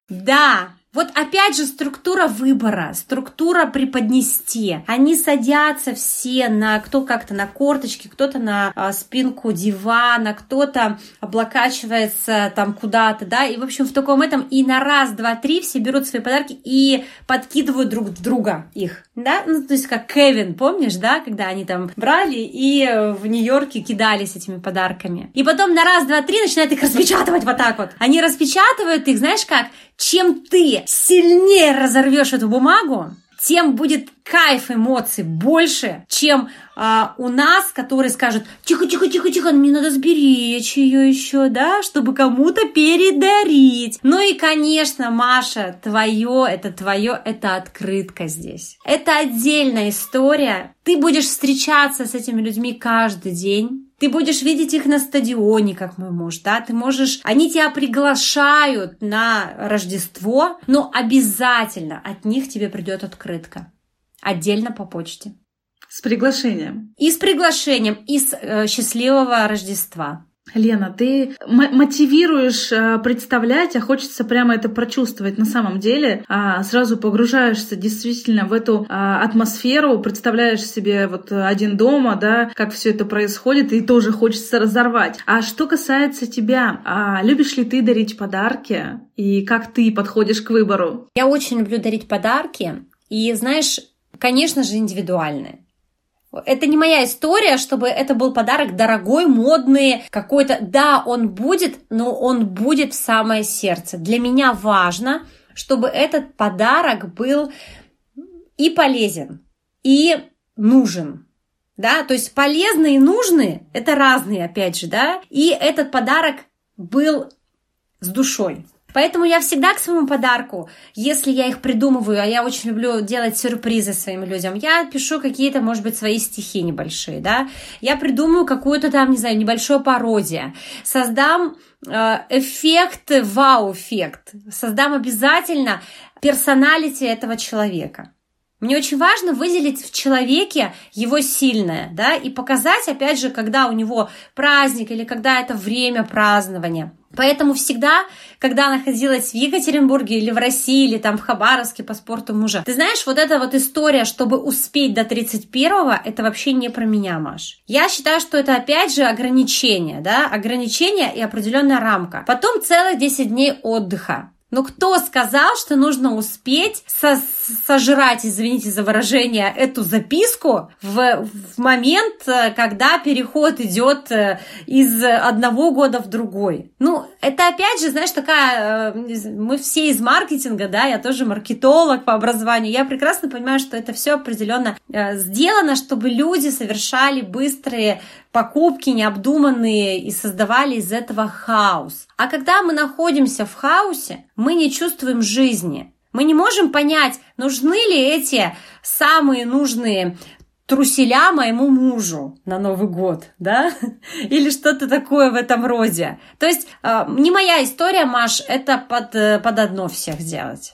Да, вот опять же структура выбора, структура преподнести. Они садятся все на кто как-то на корточки, кто-то на а, спинку дивана, кто-то облокачивается там куда-то, да, и в общем в таком этом и на раз, два, три все берут свои подарки и подкидывают друг друга их, да, ну то есть как Кевин, помнишь, да, когда они там брали и в Нью-Йорке кидались этими подарками. И потом на раз, два, три начинают их распечатывать вот так вот. Они распечатывают их, знаешь как, чем ты сильнее разорвешь эту бумагу, тем будет кайф эмоций больше, чем а, у нас, которые скажут, тихо, тихо, тихо, тихо, мне надо сберечь ее еще, да, чтобы кому-то передарить. Ну и, конечно, Маша, твое, это твое, это открытка здесь. Это отдельная история. Ты будешь встречаться с этими людьми каждый день. Ты будешь видеть их на стадионе, как мой муж, да, ты можешь, они тебя приглашают на Рождество, но обязательно от них тебе придет открытка. Отдельно по почте. С приглашением. И с приглашением, и с э, счастливого Рождества. Лена, ты мотивируешь э, представлять, а хочется прямо это прочувствовать на самом деле. А сразу погружаешься действительно в эту а, атмосферу, представляешь себе вот один дома, да, как все это происходит, и тоже хочется разорвать. А что касается тебя, а любишь ли ты дарить подарки и как ты подходишь к выбору? Я очень люблю дарить подарки, и знаешь, конечно же, индивидуальные. Это не моя история, чтобы это был подарок дорогой, модный, какой-то. Да, он будет, но он будет в самое сердце. Для меня важно, чтобы этот подарок был и полезен, и нужен. Да, то есть полезные и нужные – это разные, опять же, да. И этот подарок был с душой. Поэтому я всегда к своему подарку, если я их придумываю, а я очень люблю делать сюрпризы своим людям, я пишу какие-то, может быть, свои стихи небольшие, да, я придумаю какую-то там, не знаю, небольшое пародия, создам э, эффект, вау-эффект, создам обязательно персоналити этого человека. Мне очень важно выделить в человеке его сильное, да, и показать, опять же, когда у него праздник или когда это время празднования – Поэтому всегда, когда находилась в Екатеринбурге или в России, или там в Хабаровске по спорту мужа, ты знаешь, вот эта вот история, чтобы успеть до 31-го, это вообще не про меня, Маш. Я считаю, что это опять же ограничение, да, ограничение и определенная рамка. Потом целых 10 дней отдыха. Но кто сказал, что нужно успеть со сожрать, извините за выражение, эту записку в, в момент, э, когда переход идет э, из одного года в другой? Ну, это опять же, знаешь, такая... Э, мы все из маркетинга, да, я тоже маркетолог по образованию. Я прекрасно понимаю, что это все определенно сделано, чтобы люди совершали быстрые покупки необдуманные и создавали из этого хаос. А когда мы находимся в хаосе, мы не чувствуем жизни. Мы не можем понять, нужны ли эти самые нужные труселя моему мужу на Новый год, да, или что-то такое в этом роде. То есть э, не моя история, Маш, это под, э, под одно всех сделать.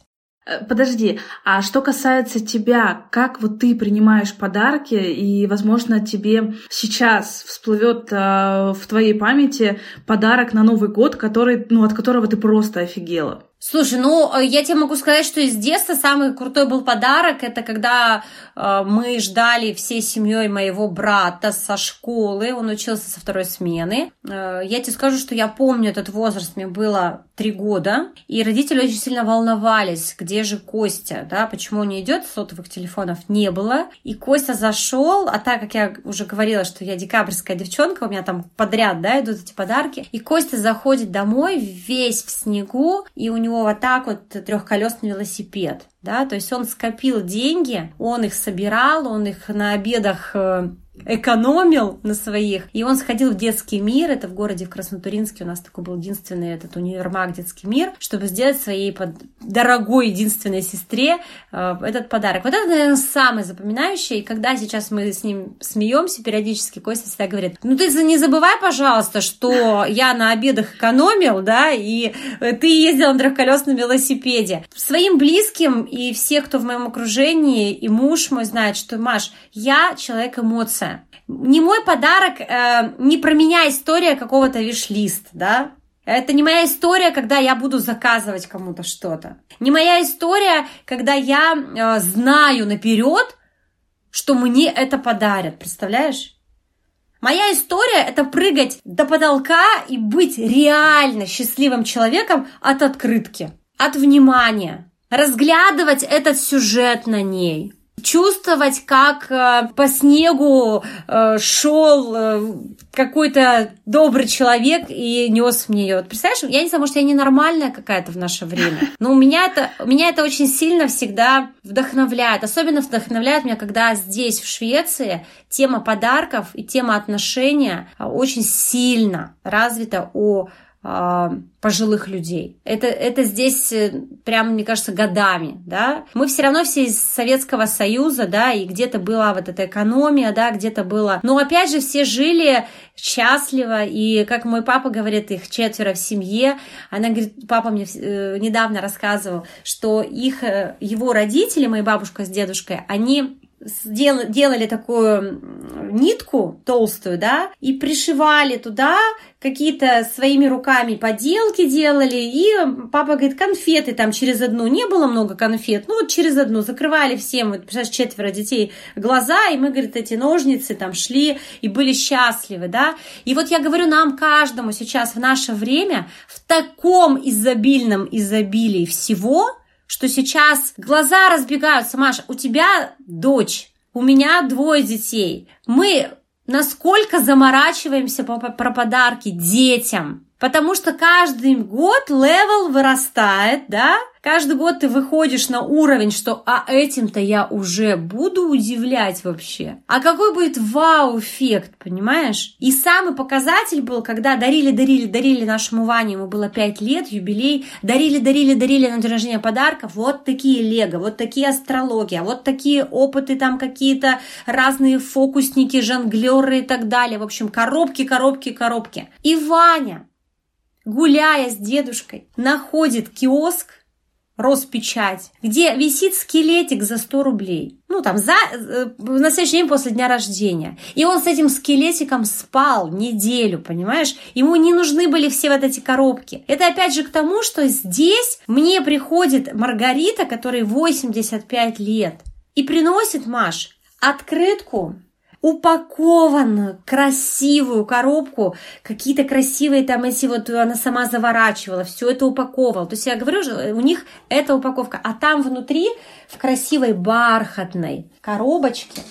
Э, подожди, а что касается тебя, как вот ты принимаешь подарки, и, возможно, тебе сейчас всплывет э, в твоей памяти подарок на Новый год, который, ну, от которого ты просто офигела? Слушай, ну, э, я тебе могу сказать, что из детства самый крутой был подарок. Это когда э, мы ждали всей семьей моего брата со школы. Он учился со второй смены. Э, я тебе скажу, что я помню этот возраст. Мне было три года. И родители очень сильно волновались, где же Костя, да, почему он не идет, сотовых телефонов не было. И Костя зашел, а так как я уже говорила, что я декабрьская девчонка, у меня там подряд, да, идут эти подарки. И Костя заходит домой весь в снегу, и у него вот так вот трехколесный велосипед, да, то есть он скопил деньги, он их собирал, он их на обедах э, экономил на своих. И он сходил в детский мир, это в городе в Краснотуринске у нас такой был единственный этот универмаг детский мир, чтобы сделать своей под... дорогой единственной сестре э, этот подарок. Вот это, наверное, самое запоминающее. И когда сейчас мы с ним смеемся периодически, Костя всегда говорит, ну ты не забывай, пожалуйста, что я на обедах экономил, да, и ты ездил на трехколесном велосипеде. Своим близким и все, кто в моем окружении, и муж мой знает, что, Маш, я человек эмоция не мой подарок, э, не про меня история какого-то виш-лист, да, это не моя история, когда я буду заказывать кому-то что-то. Не моя история, когда я э, знаю наперед, что мне это подарят. Представляешь? Моя история это прыгать до потолка и быть реально счастливым человеком от открытки, от внимания, разглядывать этот сюжет на ней, чувствовать, как э, по снегу э, шел э, какой-то добрый человек и нес мне ее. Вот представляешь, я не знаю, может, я ненормальная какая-то в наше время, но у меня это, меня это очень сильно всегда вдохновляет. Особенно вдохновляет меня, когда здесь, в Швеции, тема подарков и тема отношения очень сильно развита у а, пожилых людей. Это, это здесь э, прям, мне кажется, годами, да. Мы все равно все из Советского Союза, да, и где-то была вот эта экономия, да, где-то было... Но опять же все жили счастливо, и как мой папа говорит, их четверо в семье, она говорит, папа мне э, недавно рассказывал, что их, э, его родители, моя бабушка с дедушкой, они сделали, делали такую нитку толстую, да, и пришивали туда какие-то своими руками поделки делали, и папа говорит, конфеты там через одну, не было много конфет, ну вот через одну. Закрывали всем, вот, представляешь, четверо детей глаза, и мы, говорит, эти ножницы там шли и были счастливы, да, и вот я говорю нам каждому сейчас в наше время в таком изобильном изобилии всего, что сейчас глаза разбегаются. Маша, у тебя дочь, у меня двое детей. Мы насколько заморачиваемся про подарки детям. Потому что каждый год level вырастает, да? Каждый год ты выходишь на уровень, что а этим-то я уже буду удивлять вообще. А какой будет вау-эффект, понимаешь? И самый показатель был, когда дарили, дарили, дарили нашему Ване, ему было 5 лет, юбилей, дарили, дарили, дарили на день рождения подарков, вот такие лего, вот такие астрология, вот такие опыты там какие-то разные фокусники, жонглеры и так далее. В общем, коробки, коробки, коробки. И Ваня гуляя с дедушкой, находит киоск, Роспечать, где висит скелетик за 100 рублей. Ну, там, за, э, на следующий день после дня рождения. И он с этим скелетиком спал неделю, понимаешь? Ему не нужны были все вот эти коробки. Это опять же к тому, что здесь мне приходит Маргарита, которой 85 лет, и приносит, Маш, открытку упакованную, красивую коробку, какие-то красивые там эти вот, она сама заворачивала, все это упаковывала. То есть я говорю, у них эта упаковка, а там внутри в красивой бархатной коробочке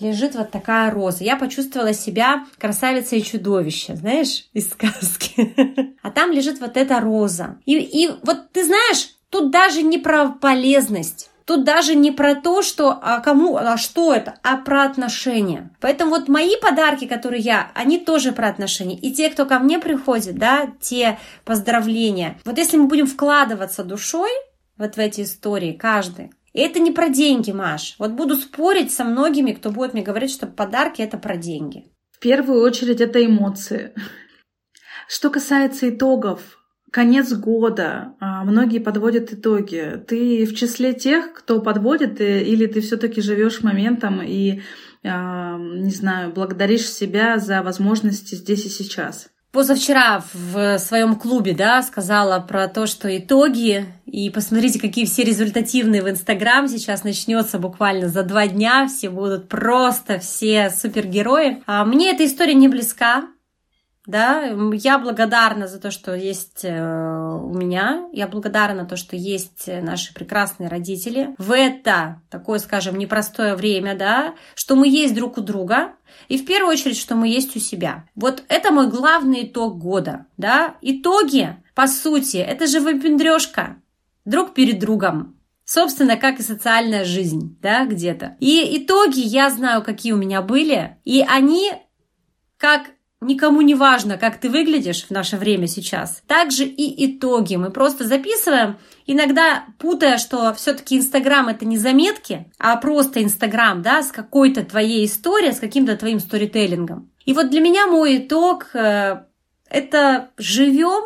лежит вот такая роза. Я почувствовала себя красавицей и чудовище, знаешь, из сказки. А там лежит вот эта роза. И, и вот ты знаешь, тут даже не про полезность. Тут даже не про то, что а кому, а что это, а про отношения. Поэтому вот мои подарки, которые я, они тоже про отношения. И те, кто ко мне приходит, да, те поздравления. Вот если мы будем вкладываться душой вот в эти истории, каждый, и это не про деньги, Маш. Вот буду спорить со многими, кто будет мне говорить, что подарки это про деньги. В первую очередь это эмоции. Что касается итогов, конец года, а, многие подводят итоги. Ты в числе тех, кто подводит, или ты все-таки живешь моментом и, а, не знаю, благодаришь себя за возможности здесь и сейчас? Позавчера в своем клубе, да, сказала про то, что итоги, и посмотрите, какие все результативные в Инстаграм сейчас начнется буквально за два дня, все будут просто все супергерои. А мне эта история не близка, да, я благодарна за то, что есть э, у меня, я благодарна за то, что есть наши прекрасные родители в это такое, скажем, непростое время, да, что мы есть друг у друга, и в первую очередь, что мы есть у себя. Вот это мой главный итог года, да, итоги, по сути, это же выпендрежка, друг перед другом, Собственно, как и социальная жизнь, да, где-то. И итоги я знаю, какие у меня были, и они, как никому не важно, как ты выглядишь в наше время сейчас. Также и итоги. Мы просто записываем, иногда путая, что все-таки Инстаграм это не заметки, а просто Инстаграм, да, с какой-то твоей историей, с каким-то твоим сторителлингом. И вот для меня мой итог э, это живем,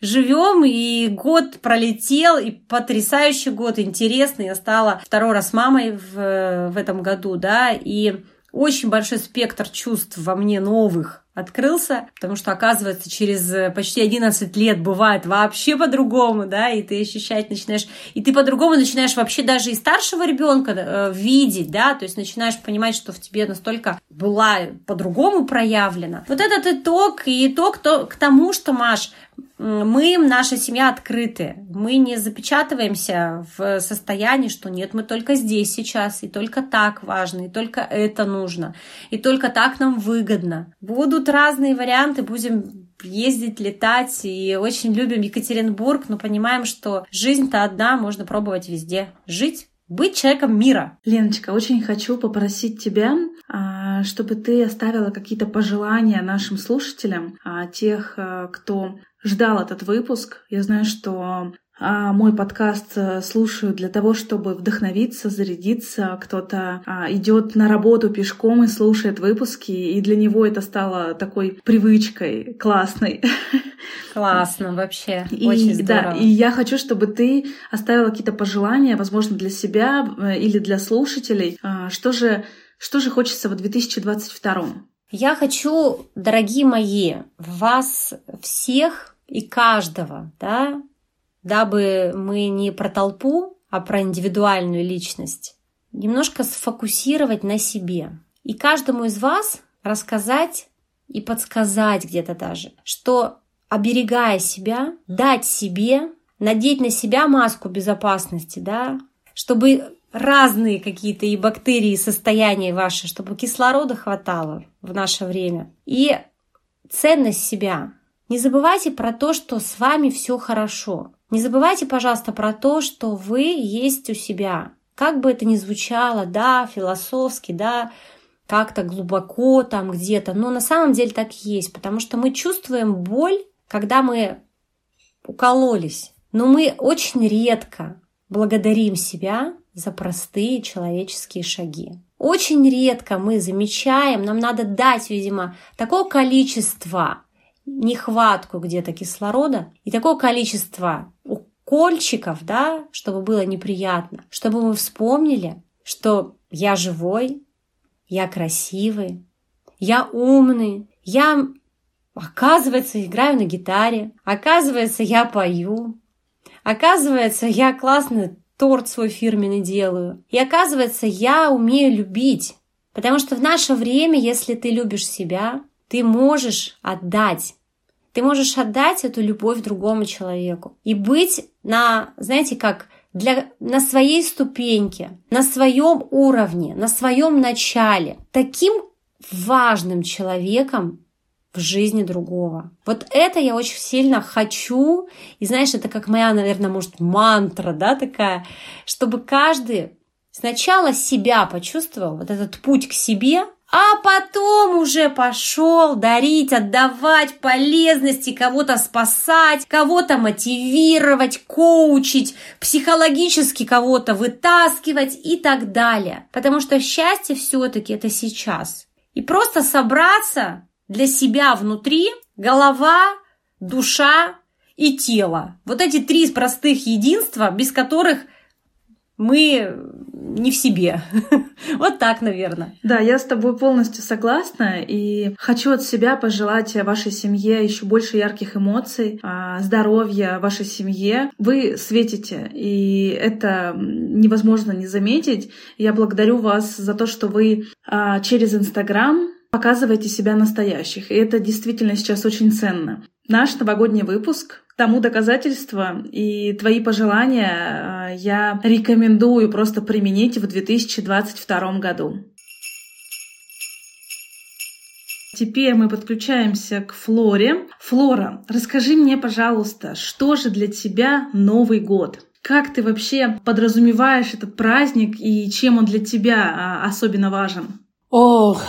живем, и год пролетел, и потрясающий год, интересный. Я стала второй раз мамой в, в этом году, да, и очень большой спектр чувств во мне новых открылся, потому что, оказывается, через э, почти 11 лет бывает вообще по-другому, да, и ты ощущать начинаешь, и ты по-другому начинаешь вообще даже и старшего ребенка э, видеть, да, то есть начинаешь понимать, что в тебе настолько была по-другому проявлена. Вот этот итог и итог то, к тому, что, Маш, мы, наша семья открыты. Мы не запечатываемся в состоянии, что нет, мы только здесь сейчас, и только так важно, и только это нужно, и только так нам выгодно. Будут разные варианты, будем ездить, летать, и очень любим Екатеринбург, но понимаем, что жизнь-то одна, можно пробовать везде. Жить быть человеком мира. Леночка, очень хочу попросить тебя, а, чтобы ты оставила какие-то пожелания нашим слушателям, а, тех, а, кто ждал этот выпуск. Я знаю, что мой подкаст э, слушают для того, чтобы вдохновиться, зарядиться. Кто-то а, идет на работу пешком и слушает выпуски, и для него это стало такой привычкой классной. Классно вообще, и, очень здорово. Да, и я хочу, чтобы ты оставила какие-то пожелания, возможно, для себя э, или для слушателей. А, что же, что же хочется в 2022? Я хочу, дорогие мои, вас всех и каждого, да, дабы мы не про толпу, а про индивидуальную личность, немножко сфокусировать на себе. И каждому из вас рассказать и подсказать где-то даже, что оберегая себя, дать себе, надеть на себя маску безопасности, да, чтобы разные какие-то и бактерии, и состояния ваши, чтобы кислорода хватало в наше время. И ценность себя. Не забывайте про то, что с вами все хорошо. Не забывайте, пожалуйста, про то, что вы есть у себя. Как бы это ни звучало, да, философски, да, как-то глубоко там где-то, но на самом деле так и есть, потому что мы чувствуем боль, когда мы укололись, но мы очень редко благодарим себя за простые человеческие шаги. Очень редко мы замечаем, нам надо дать, видимо, такое количество нехватку где-то кислорода и такое количество укольчиков, да, чтобы было неприятно, чтобы мы вспомнили, что я живой, я красивый, я умный, я, оказывается, играю на гитаре, оказывается, я пою, оказывается, я классно торт свой фирменный делаю. И оказывается, я умею любить. Потому что в наше время, если ты любишь себя, ты можешь отдать. Ты можешь отдать эту любовь другому человеку. И быть на, знаете, как для, на своей ступеньке, на своем уровне, на своем начале. Таким важным человеком, в жизни другого. Вот это я очень сильно хочу. И знаешь, это как моя, наверное, может, мантра, да, такая, чтобы каждый сначала себя почувствовал, вот этот путь к себе, а потом уже пошел дарить, отдавать полезности, кого-то спасать, кого-то мотивировать, коучить, психологически кого-то вытаскивать и так далее. Потому что счастье все-таки это сейчас. И просто собраться для себя внутри голова, душа и тело. Вот эти три простых единства, без которых мы не в себе. вот так, наверное. Да, я с тобой полностью согласна и хочу от себя пожелать вашей семье еще больше ярких эмоций, а, здоровья вашей семье. Вы светите, и это невозможно не заметить. Я благодарю вас за то, что вы а, через Инстаграм показываете себя настоящих. И это действительно сейчас очень ценно. Наш новогодний выпуск тому доказательство и твои пожелания э, я рекомендую просто применить в 2022 году. Теперь мы подключаемся к Флоре. Флора, расскажи мне, пожалуйста, что же для тебя Новый год? Как ты вообще подразумеваешь этот праздник и чем он для тебя а, особенно важен? Ох,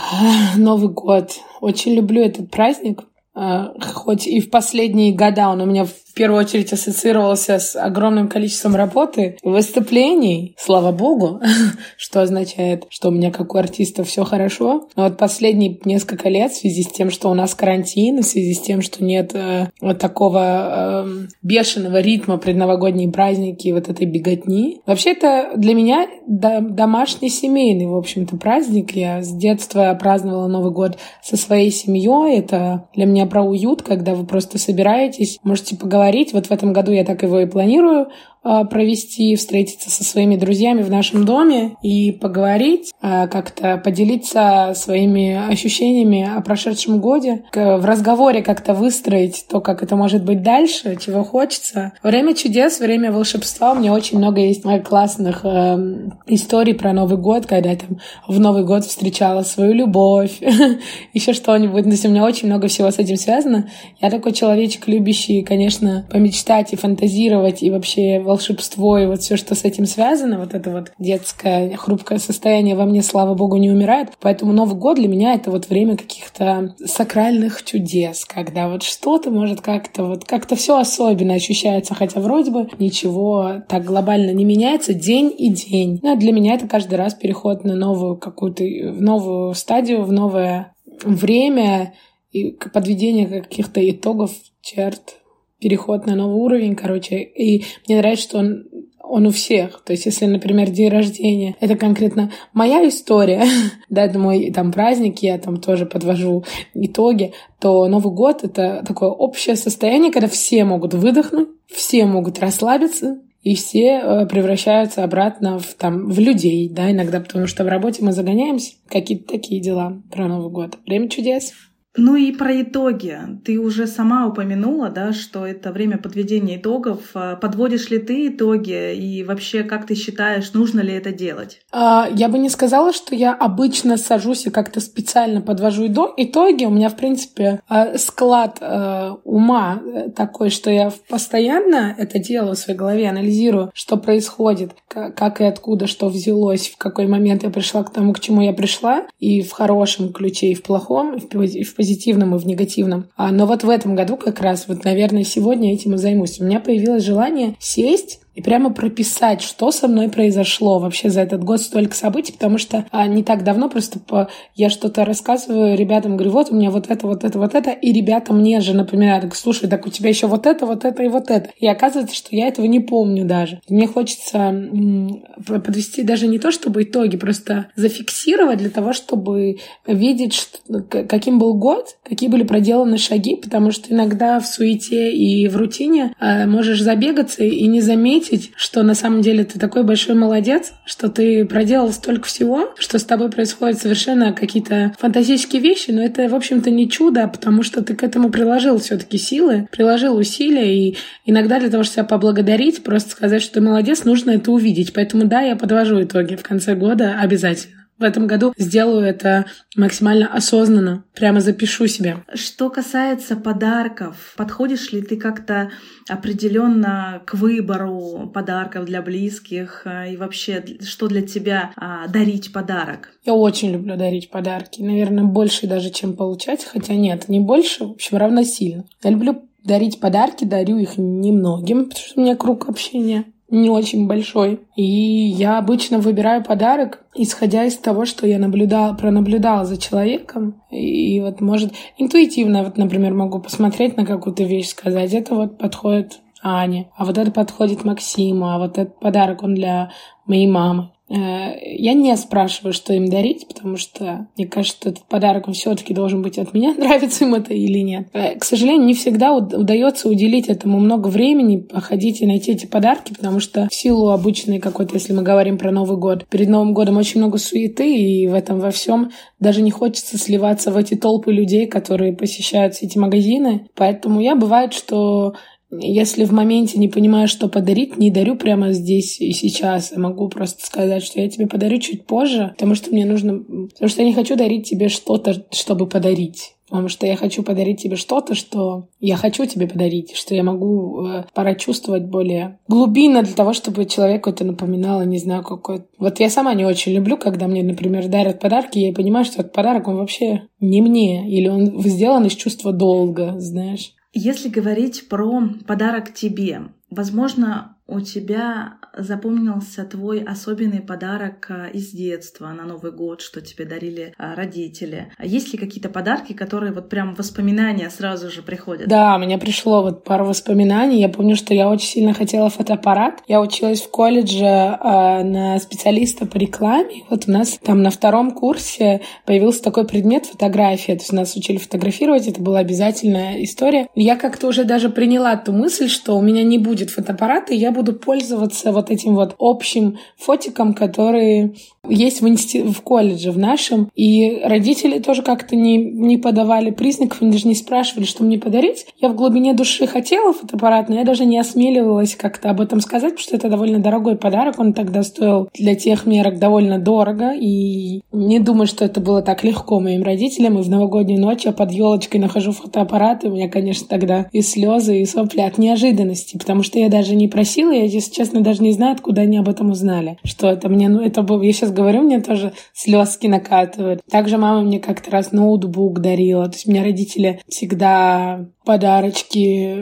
Новый год. Очень люблю этот праздник. А, хоть и в последние года он у меня в первую очередь ассоциировался с огромным количеством работы, выступлений, слава богу, что означает, что у меня как у артиста все хорошо. Но вот последние несколько лет в связи с тем, что у нас карантин, в связи с тем, что нет э, вот такого э, бешеного ритма предновогодние праздники, вот этой беготни. Вообще это для меня домашний семейный, в общем-то, праздник. Я с детства праздновала Новый год со своей семьей. Это для меня про уют, когда вы просто собираетесь, можете поговорить поговорить. Вот в этом году я так его и планирую. А, провести, встретиться со своими друзьями в нашем доме и поговорить, а, как-то поделиться своими ощущениями о прошедшем годе, в разговоре как-то выстроить то, как это может быть дальше, чего хочется. Время чудес, время волшебства. У меня очень много есть классных э, историй про Новый год, когда я там в Новый год встречала свою любовь, еще что-нибудь. То есть у меня очень много всего с этим связано. Я такой человечек, любящий, конечно, помечтать и фантазировать, и вообще волшебство и вот все, что с этим связано, вот это вот детское хрупкое состояние во мне, слава богу, не умирает. Поэтому Новый год для меня это вот время каких-то сакральных чудес, когда вот что-то может как-то вот как-то все особенно ощущается, хотя вроде бы ничего так глобально не меняется день и день. Но для меня это каждый раз переход на новую какую-то, в новую стадию, в новое время и подведение каких-то итогов, черт, переход на новый уровень, короче. И мне нравится, что он он у всех. То есть, если, например, день рождения, это конкретно моя история, да, это мой там праздник, я там тоже подвожу итоги, то Новый год — это такое общее состояние, когда все могут выдохнуть, все могут расслабиться, и все э, превращаются обратно в, там, в людей, да, иногда, потому что в работе мы загоняемся. Какие-то такие дела про Новый год. Время чудес. Ну и про итоги. Ты уже сама упомянула, да, что это время подведения итогов. А подводишь ли ты итоги и вообще как ты считаешь, нужно ли это делать? А, я бы не сказала, что я обычно сажусь и как-то специально подвожу итоги. У меня, в принципе, а, склад а, ума такой, что я постоянно это делаю в своей голове, анализирую, что происходит, как и откуда что взялось, в какой момент я пришла к тому, к чему я пришла, и в хорошем ключе, и в плохом, и в позитивном и в негативном. А, но вот в этом году как раз, вот, наверное, сегодня этим и займусь. У меня появилось желание сесть и прямо прописать, что со мной произошло вообще за этот год, столько событий, потому что а, не так давно просто по, я что-то рассказываю ребятам, говорю, вот у меня вот это, вот это, вот это, и ребята мне же напоминают, слушай, так у тебя еще вот это, вот это и вот это. И оказывается, что я этого не помню даже. Мне хочется м- подвести даже не то, чтобы итоги, просто зафиксировать для того, чтобы видеть, что, каким был год, какие были проделаны шаги, потому что иногда в суете и в рутине а, можешь забегаться и не заметить, отметить, что на самом деле ты такой большой молодец, что ты проделал столько всего, что с тобой происходят совершенно какие-то фантастические вещи, но это, в общем-то, не чудо, потому что ты к этому приложил все-таки силы, приложил усилия, и иногда для того, чтобы себя поблагодарить, просто сказать, что ты молодец, нужно это увидеть. Поэтому да, я подвожу итоги в конце года обязательно в этом году сделаю это максимально осознанно. Прямо запишу себе. Что касается подарков, подходишь ли ты как-то определенно к выбору подарков для близких а, и вообще, что для тебя а, дарить подарок? Я очень люблю дарить подарки. Наверное, больше даже, чем получать. Хотя нет, не больше, в общем, равносильно. Я люблю дарить подарки, дарю их немногим, потому что у меня круг общения не очень большой. И я обычно выбираю подарок, исходя из того, что я наблюдала, пронаблюдала за человеком. И вот, может, интуитивно, вот, например, могу посмотреть на какую-то вещь, сказать, это вот подходит Ане, а вот это подходит Максиму, а вот этот подарок, он для моей мамы. Я не спрашиваю, что им дарить, потому что мне кажется, что этот подарок все-таки должен быть от меня, нравится им это или нет. К сожалению, не всегда удается уделить этому много времени, походить и найти эти подарки, потому что в силу обычной какой-то, если мы говорим про Новый год, перед Новым годом очень много суеты, и в этом во всем даже не хочется сливаться в эти толпы людей, которые посещают все эти магазины. Поэтому я бывает, что если в моменте не понимаю, что подарить, не дарю прямо здесь и сейчас. Я могу просто сказать, что я тебе подарю чуть позже, потому что мне нужно... Потому что я не хочу дарить тебе что-то, чтобы подарить. Потому что я хочу подарить тебе что-то, что я хочу тебе подарить, что я могу э, прочувствовать более глубинно для того, чтобы человеку это напоминало, не знаю, какой... Вот я сама не очень люблю, когда мне, например, дарят подарки, я понимаю, что этот подарок, он вообще не мне, или он сделан из чувства долга, знаешь. Если говорить про подарок тебе, возможно, у тебя запомнился твой особенный подарок а, из детства на Новый год, что тебе дарили а, родители? А есть ли какие-то подарки, которые вот прям воспоминания сразу же приходят? Да, мне пришло вот пару воспоминаний. Я помню, что я очень сильно хотела фотоаппарат. Я училась в колледже на специалиста по рекламе. Вот у нас там на втором курсе появился такой предмет фотография. То есть нас учили фотографировать, это была обязательная история. Я как-то уже даже приняла ту мысль, что у меня не будет фотоаппарата, и я буду пользоваться вот этим вот общим фотиком, который есть в, инсти... в колледже в нашем. И родители тоже как-то не, не подавали признаков, они даже не спрашивали, что мне подарить. Я в глубине души хотела фотоаппарат, но я даже не осмеливалась как-то об этом сказать, потому что это довольно дорогой подарок. Он тогда стоил для тех мерок довольно дорого. И не думаю, что это было так легко моим родителям. И в новогоднюю ночь я под елочкой нахожу фотоаппарат, и у меня, конечно, тогда и слезы, и сопли от неожиданности, потому что я даже не просила, я, если честно, даже не знаю, откуда они об этом узнали. Что это мне, ну, это было, я сейчас говорю, мне тоже слезки накатывают. Также мама мне как-то раз ноутбук дарила. То есть у меня родители всегда подарочки.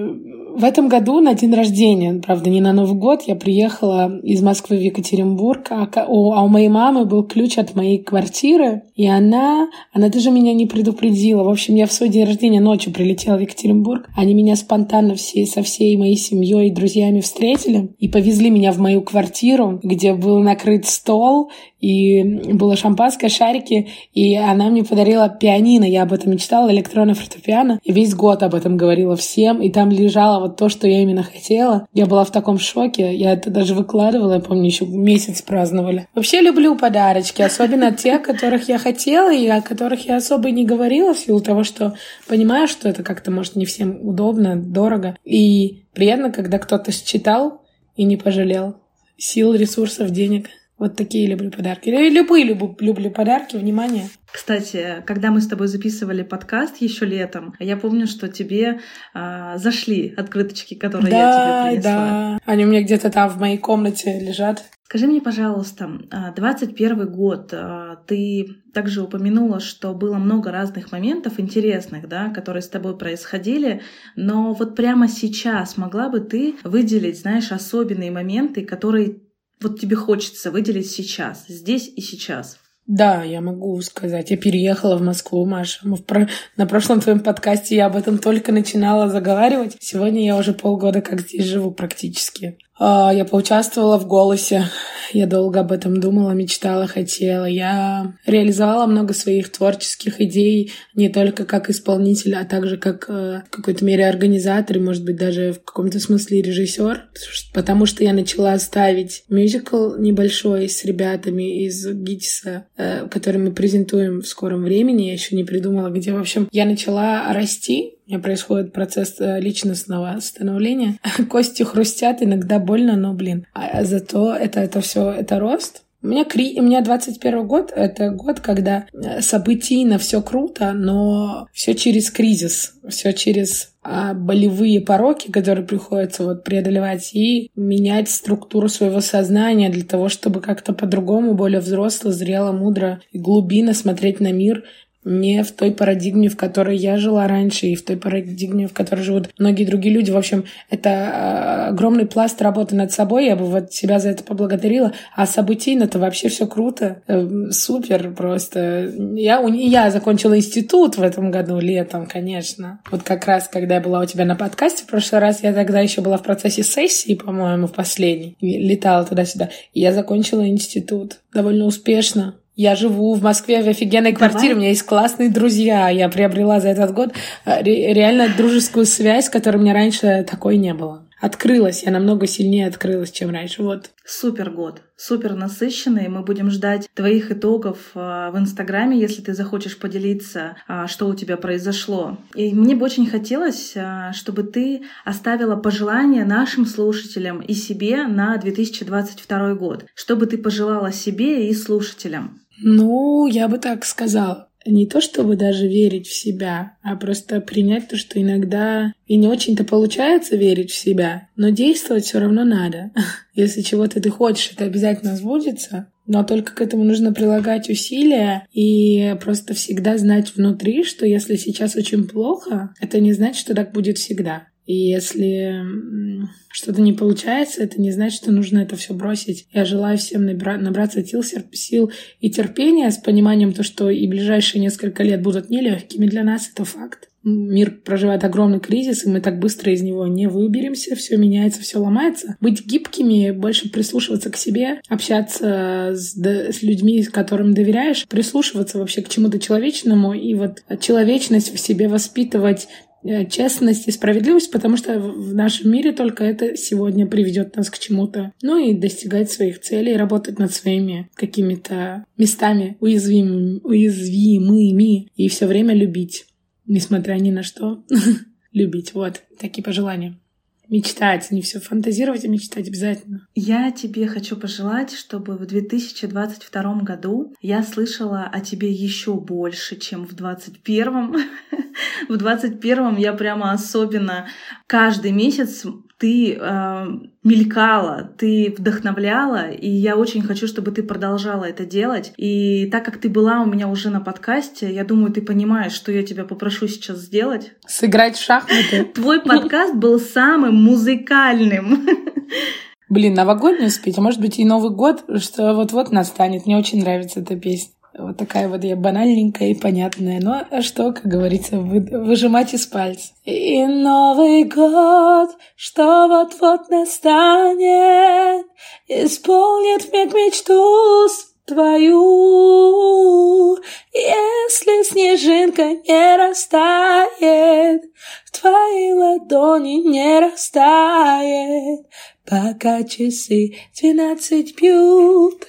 В этом году на день рождения, правда, не на Новый год, я приехала из Москвы в Екатеринбург, а у, а у моей мамы был ключ от моей квартиры, и она, она даже меня не предупредила. В общем, я в свой день рождения ночью прилетела в Екатеринбург, они меня спонтанно все, со всей моей семьей и друзьями встретили и повезли меня в мою квартиру, где был накрыт стол, и было шампанское, шарики, и она мне подарила пианино, я об этом мечтала, электронное фортепиано, и весь год об этом говорила всем, и там вот то, что я именно хотела. Я была в таком шоке, я это даже выкладывала, я помню, еще месяц праздновали. Вообще люблю подарочки, особенно те, которых я хотела, и о которых я особо не говорила, в силу того, что понимаю, что это как-то, может, не всем удобно, дорого. И приятно, когда кто-то считал и не пожалел сил, ресурсов, денег. Вот такие люблю подарки. Любые люблю, люблю подарки, внимание. Кстати, когда мы с тобой записывали подкаст еще летом, я помню, что тебе а, зашли открыточки, которые да, я тебе принесла. Да, они у меня где-то там в моей комнате лежат. Скажи мне, пожалуйста, 21 а, год, а, ты также упомянула, что было много разных моментов интересных, да, которые с тобой происходили, но вот прямо сейчас могла бы ты выделить, знаешь, особенные моменты, которые вот тебе хочется выделить сейчас, здесь и сейчас? Да, я могу сказать. Я переехала в Москву, Маша. Мы в про... На прошлом твоем подкасте я об этом только начинала заговаривать. Сегодня я уже полгода как здесь живу практически. А, я поучаствовала в «Голосе». Я долго об этом думала, мечтала, хотела. Я реализовала много своих творческих идей не только как исполнитель, а также как э, в какой-то мере организатор и, может быть, даже в каком-то смысле режиссер. Потому что я начала ставить мюзикл небольшой с ребятами из ГИТИСа, э, который мы презентуем в скором времени. Я еще не придумала, где. В общем, я начала расти меня происходит процесс э, личностного становления. Кости хрустят, иногда больно, но, блин. А зато это, это все, это рост. У меня, кри... у меня 21 год — это год, когда э, событийно все круто, но все через кризис, все через а, болевые пороки, которые приходится вот преодолевать, и менять структуру своего сознания для того, чтобы как-то по-другому, более взросло, зрело, мудро и глубинно смотреть на мир, не в той парадигме, в которой я жила раньше, и в той парадигме, в которой живут многие другие люди. В общем, это а, огромный пласт работы над собой. Я бы вот себя за это поблагодарила. А событийно-то вообще все круто. Эм, супер просто. Я, я закончила институт в этом году летом, конечно. Вот как раз, когда я была у тебя на подкасте в прошлый раз, я тогда еще была в процессе сессии, по-моему, в последней. Летала туда-сюда. И я закончила институт довольно успешно. Я живу в Москве в офигенной квартире, Давай. у меня есть классные друзья. Я приобрела за этот год э, реально дружескую связь, которой у меня раньше такой не было. Открылась, я намного сильнее открылась, чем раньше. Вот. Супер год, супер насыщенный. Мы будем ждать твоих итогов э, в Инстаграме, если ты захочешь поделиться, э, что у тебя произошло. И мне бы очень хотелось, чтобы ты оставила пожелания нашим слушателям и себе на 2022 год. Что бы ты пожелала себе и слушателям? Ну, я бы так сказала. Не то чтобы даже верить в себя, а просто принять то, что иногда и не очень-то получается верить в себя, но действовать все равно надо. Если чего-то ты хочешь, это обязательно сбудется. Но только к этому нужно прилагать усилия и просто всегда знать внутри, что если сейчас очень плохо, это не значит, что так будет всегда. И если что-то не получается, это не значит, что нужно это все бросить. Я желаю всем набра- набраться сил, сил и терпения с пониманием то, что и ближайшие несколько лет будут нелегкими для нас, это факт. Мир проживает огромный кризис, и мы так быстро из него не выберемся, все меняется, все ломается. Быть гибкими, больше прислушиваться к себе, общаться с, да, с людьми, которым доверяешь, прислушиваться вообще к чему-то человечному и вот человечность в себе воспитывать честность и справедливость, потому что в нашем мире только это сегодня приведет нас к чему-то. Ну и достигать своих целей, работать над своими какими-то местами уязвимыми, уязвимыми и все время любить, несмотря ни на что. любить. Вот такие пожелания мечтать, не все фантазировать, а мечтать обязательно. Я тебе хочу пожелать, чтобы в 2022 году я слышала о тебе еще больше, чем в 2021. в 2021 я прямо особенно каждый месяц ты э, мелькала, ты вдохновляла, и я очень хочу, чтобы ты продолжала это делать. И так как ты была у меня уже на подкасте, я думаю, ты понимаешь, что я тебя попрошу сейчас сделать. Сыграть в шахматы. Твой подкаст был самым музыкальным. Блин, новогоднюю спеть, а может быть и Новый год, что вот-вот настанет. Мне очень нравится эта песня. Вот такая вот я банальненькая и понятная. Но а что, как говорится, вы, выжимать из пальца. И Новый год, что вот-вот настанет, исполнит миг мечту твою. Если снежинка не растает, в твоей ладони не растает, пока часы двенадцать бьют.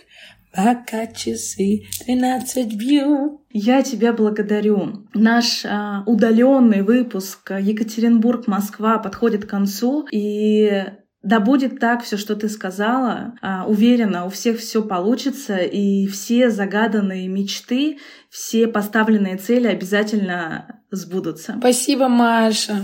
Пока часы тринадцать бьют. Я тебя благодарю. Наш а, удаленный выпуск Екатеринбург-Москва подходит к концу, и да будет так все, что ты сказала. А, уверена, у всех все получится, и все загаданные мечты, все поставленные цели обязательно сбудутся. Спасибо, Маша.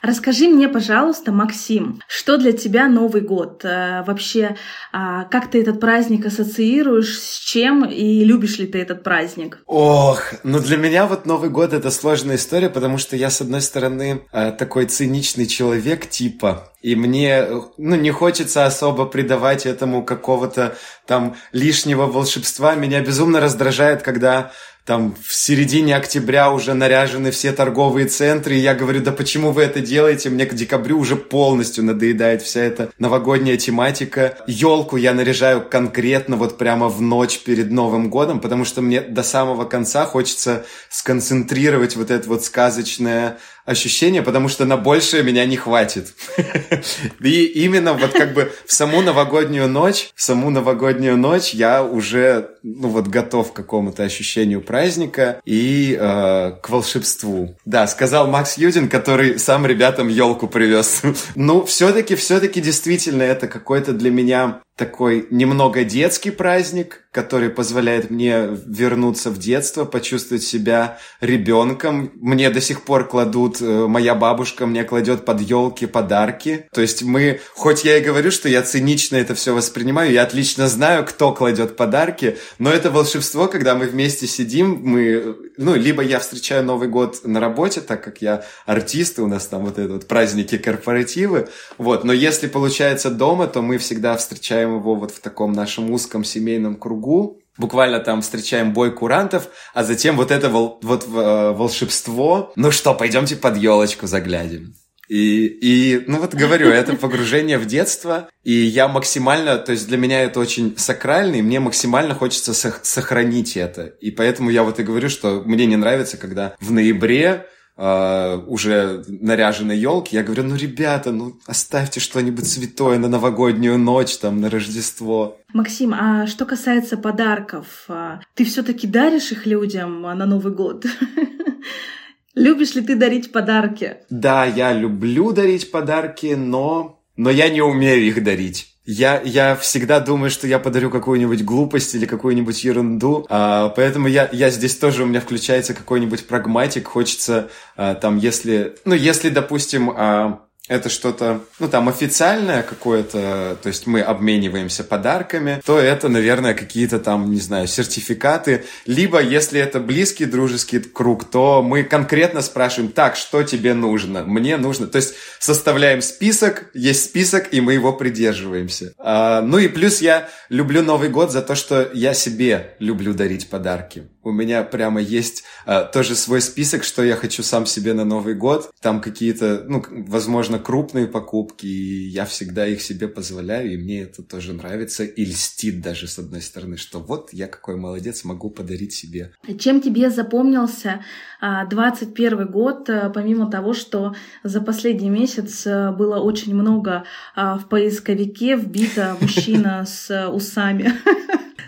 Расскажи мне, пожалуйста, Максим, что для тебя Новый год? Э, вообще, а, как ты этот праздник ассоциируешь, с чем и любишь ли ты этот праздник? Ох, ну для меня вот Новый год это сложная история, потому что я, с одной стороны, э, такой циничный человек типа, и мне, ну, не хочется особо придавать этому какого-то там лишнего волшебства. Меня безумно раздражает, когда там в середине октября уже наряжены все торговые центры, и я говорю, да почему вы это делаете? Мне к декабрю уже полностью надоедает вся эта новогодняя тематика. Елку я наряжаю конкретно вот прямо в ночь перед Новым годом, потому что мне до самого конца хочется сконцентрировать вот это вот сказочное ощущение, потому что на большее меня не хватит. И именно вот как бы в саму новогоднюю ночь, в саму новогоднюю ночь я уже, ну вот готов к какому-то ощущению праздника и э, к волшебству. Да, сказал Макс Юдин, который сам ребятам елку привез. ну, все-таки, все-таки действительно это какой-то для меня такой немного детский праздник, который позволяет мне вернуться в детство, почувствовать себя ребенком. Мне до сих пор кладут, э, моя бабушка мне кладет под елки подарки. То есть мы, хоть я и говорю, что я цинично это все воспринимаю, я отлично знаю, кто кладет подарки, но это волшебство, когда мы вместе сидим, мы, ну, либо я встречаю Новый год на работе, так как я артист, у нас там вот это вот праздники, корпоративы, вот, но если получается дома, то мы всегда встречаем его вот в таком нашем узком семейном кругу, буквально там встречаем бой курантов, а затем вот это вол, вот э, волшебство. Ну что, пойдемте под елочку заглянем. И, и, ну вот говорю, это погружение в детство, и я максимально, то есть для меня это очень сакрально, и мне максимально хочется сохранить это. И поэтому я вот и говорю, что мне не нравится, когда в ноябре Uh, уже наряженной елки, я говорю, ну, ребята, ну, оставьте что-нибудь святое на новогоднюю ночь, там, на Рождество. Максим, а что касается подарков, а, ты все-таки даришь их людям на Новый год? Любишь ли ты дарить подарки? Да, я люблю дарить подарки, но, но я не умею их дарить. Я, я всегда думаю, что я подарю какую-нибудь глупость или какую-нибудь ерунду, а, поэтому я, я здесь тоже у меня включается какой-нибудь прагматик. Хочется а, там, если, ну, если, допустим, а, это что-то, ну, там, официальное какое-то, то есть мы обмениваемся подарками, то это, наверное, какие-то там, не знаю, сертификаты. Либо, если это близкий дружеский круг, то мы конкретно спрашиваем, так, что тебе нужно? Мне нужно. То есть составляем список, есть список, и мы его придерживаемся. А, ну и плюс я люблю Новый год за то, что я себе люблю дарить подарки. У меня прямо есть а, тоже свой список, что я хочу сам себе на Новый год. Там какие-то, ну, возможно, крупные покупки, и я всегда их себе позволяю, и мне это тоже нравится и льстит даже с одной стороны, что вот я какой молодец, могу подарить себе. Чем тебе запомнился 21 а, год, а, помимо того, что за последний месяц а, было очень много в поисковике вбито мужчина с усами?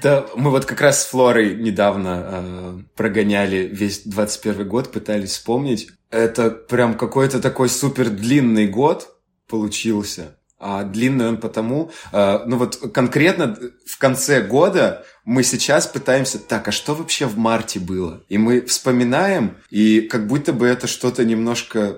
Да, мы вот как раз с Флорой недавно э, прогоняли весь 21 год, пытались вспомнить. Это прям какой-то такой супер длинный год получился. А длинный он потому, э, ну вот конкретно в конце года мы сейчас пытаемся, так, а что вообще в марте было? И мы вспоминаем, и как будто бы это что-то немножко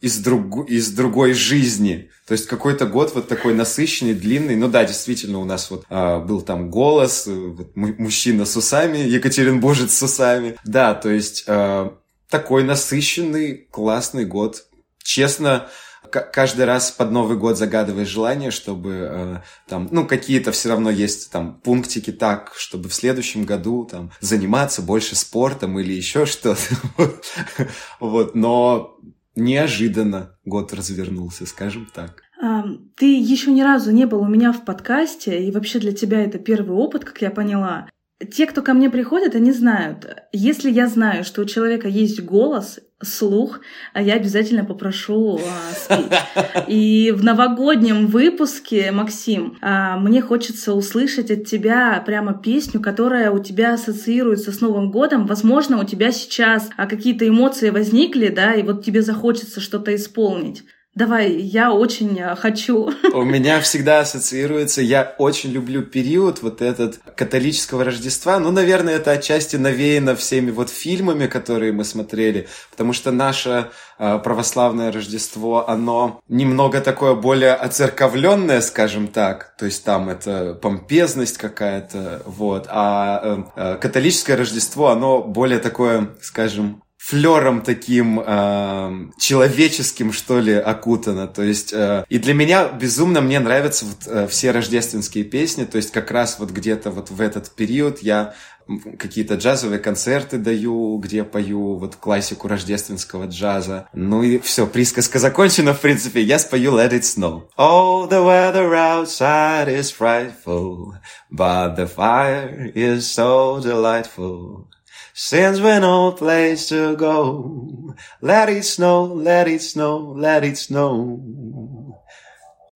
из, друг, из другой жизни. То есть какой-то год вот такой насыщенный, длинный. Ну да, действительно, у нас вот а, был там голос, э, вот, мужчина с усами, Екатеринбуржец с усами. Да, то есть а, такой насыщенный, классный год. Честно, каждый раз под Новый год загадываешь желание, чтобы э, там, ну, какие-то все равно есть там пунктики так, чтобы в следующем году там заниматься больше спортом или еще что-то. Вот, но неожиданно год развернулся, скажем так. Ты еще ни разу не был у меня в подкасте, и вообще для тебя это первый опыт, как я поняла. Те, кто ко мне приходят, они знают. Если я знаю, что у человека есть голос, слух, а я обязательно попрошу а, спеть. И в новогоднем выпуске, Максим, а, мне хочется услышать от тебя прямо песню, которая у тебя ассоциируется с Новым годом. Возможно, у тебя сейчас какие-то эмоции возникли, да, и вот тебе захочется что-то исполнить. Давай, я очень э, хочу. У меня всегда ассоциируется, я очень люблю период вот этот католического Рождества. Ну, наверное, это отчасти навеяно всеми вот фильмами, которые мы смотрели, потому что наше э, православное Рождество, оно немного такое более оцерковленное, скажем так. То есть там это помпезность какая-то, вот. А э, э католическое Рождество, оно более такое, скажем, флером таким э, человеческим, что ли, окутано. То есть, э, и для меня безумно мне нравятся вот, э, все рождественские песни. То есть, как раз вот где-то вот в этот период я какие-то джазовые концерты даю, где пою вот классику рождественского джаза. Ну и все, присказка закончена, в принципе. Я спою Let It Snow. Oh, the weather outside is frightful, but the fire is so delightful. Since we no place to go, let it snow, let it snow, let it snow.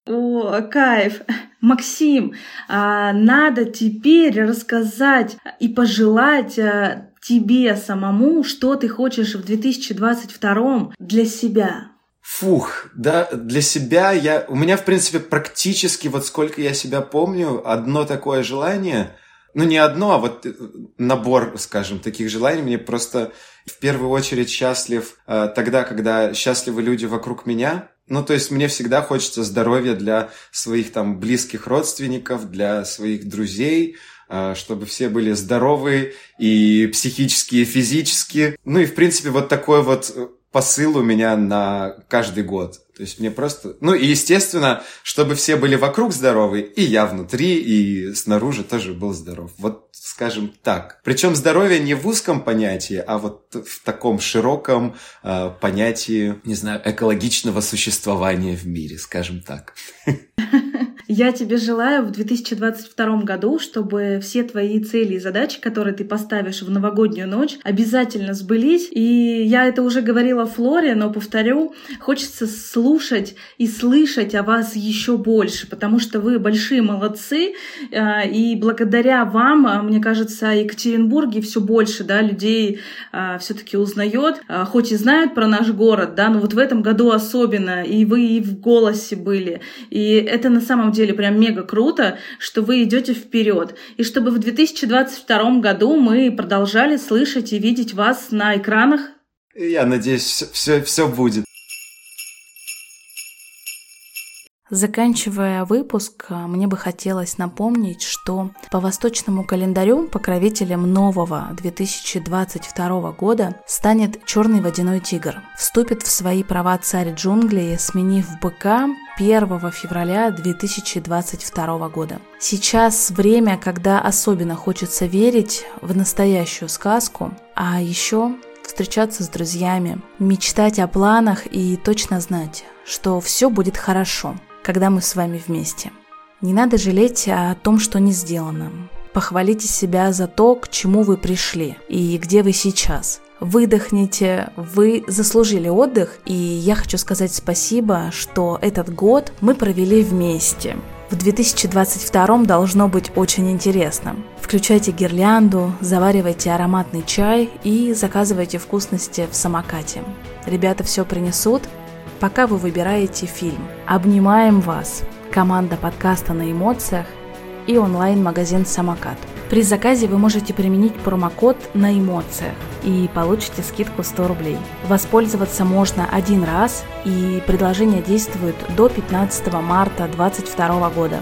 О, кайф! Максим, а, надо теперь рассказать и пожелать а, тебе самому, что ты хочешь в 2022 для себя. Фух, да, для себя я... У меня, в принципе, практически, вот сколько я себя помню, одно такое желание, ну, не одно, а вот э, набор, скажем, таких желаний. Мне просто в первую очередь счастлив э, тогда, когда счастливы люди вокруг меня. Ну, то есть мне всегда хочется здоровья для своих там близких родственников, для своих друзей, э, чтобы все были здоровы и психически, и физически. Ну и, в принципе, вот такой вот посыл у меня на каждый год. То есть мне просто... Ну и, естественно, чтобы все были вокруг здоровы, и я внутри, и снаружи тоже был здоров. Вот скажем так. Причем здоровье не в узком понятии, а вот в таком широком э, понятии, не знаю, экологичного существования в мире, скажем так. Я тебе желаю в 2022 году, чтобы все твои цели и задачи, которые ты поставишь в новогоднюю ночь, обязательно сбылись. И я это уже говорила Флоре, но повторю, хочется слушать и слышать о вас еще больше, потому что вы большие молодцы, э, и благодаря вам, э, мне кажется, Екатеринбурге все больше да, людей э, все-таки узнает, хоть и знают про наш город, да, но вот в этом году особенно, и вы и в голосе были. И это на самом деле прям мега круто, что вы идете вперед. И чтобы в 2022 году мы продолжали слышать и видеть вас на экранах. Я надеюсь, все, все будет. Заканчивая выпуск, мне бы хотелось напомнить, что по восточному календарю покровителем нового 2022 года станет черный водяной тигр. Вступит в свои права царь джунглей, сменив быка 1 февраля 2022 года. Сейчас время, когда особенно хочется верить в настоящую сказку, а еще встречаться с друзьями, мечтать о планах и точно знать, что все будет хорошо – когда мы с вами вместе. Не надо жалеть о том, что не сделано. Похвалите себя за то, к чему вы пришли и где вы сейчас. Выдохните, вы заслужили отдых, и я хочу сказать спасибо, что этот год мы провели вместе. В 2022 должно быть очень интересно. Включайте гирлянду, заваривайте ароматный чай и заказывайте вкусности в самокате. Ребята все принесут, пока вы выбираете фильм. Обнимаем вас! Команда подкаста на эмоциях и онлайн-магазин «Самокат». При заказе вы можете применить промокод на эмоциях и получите скидку 100 рублей. Воспользоваться можно один раз и предложение действует до 15 марта 2022 года.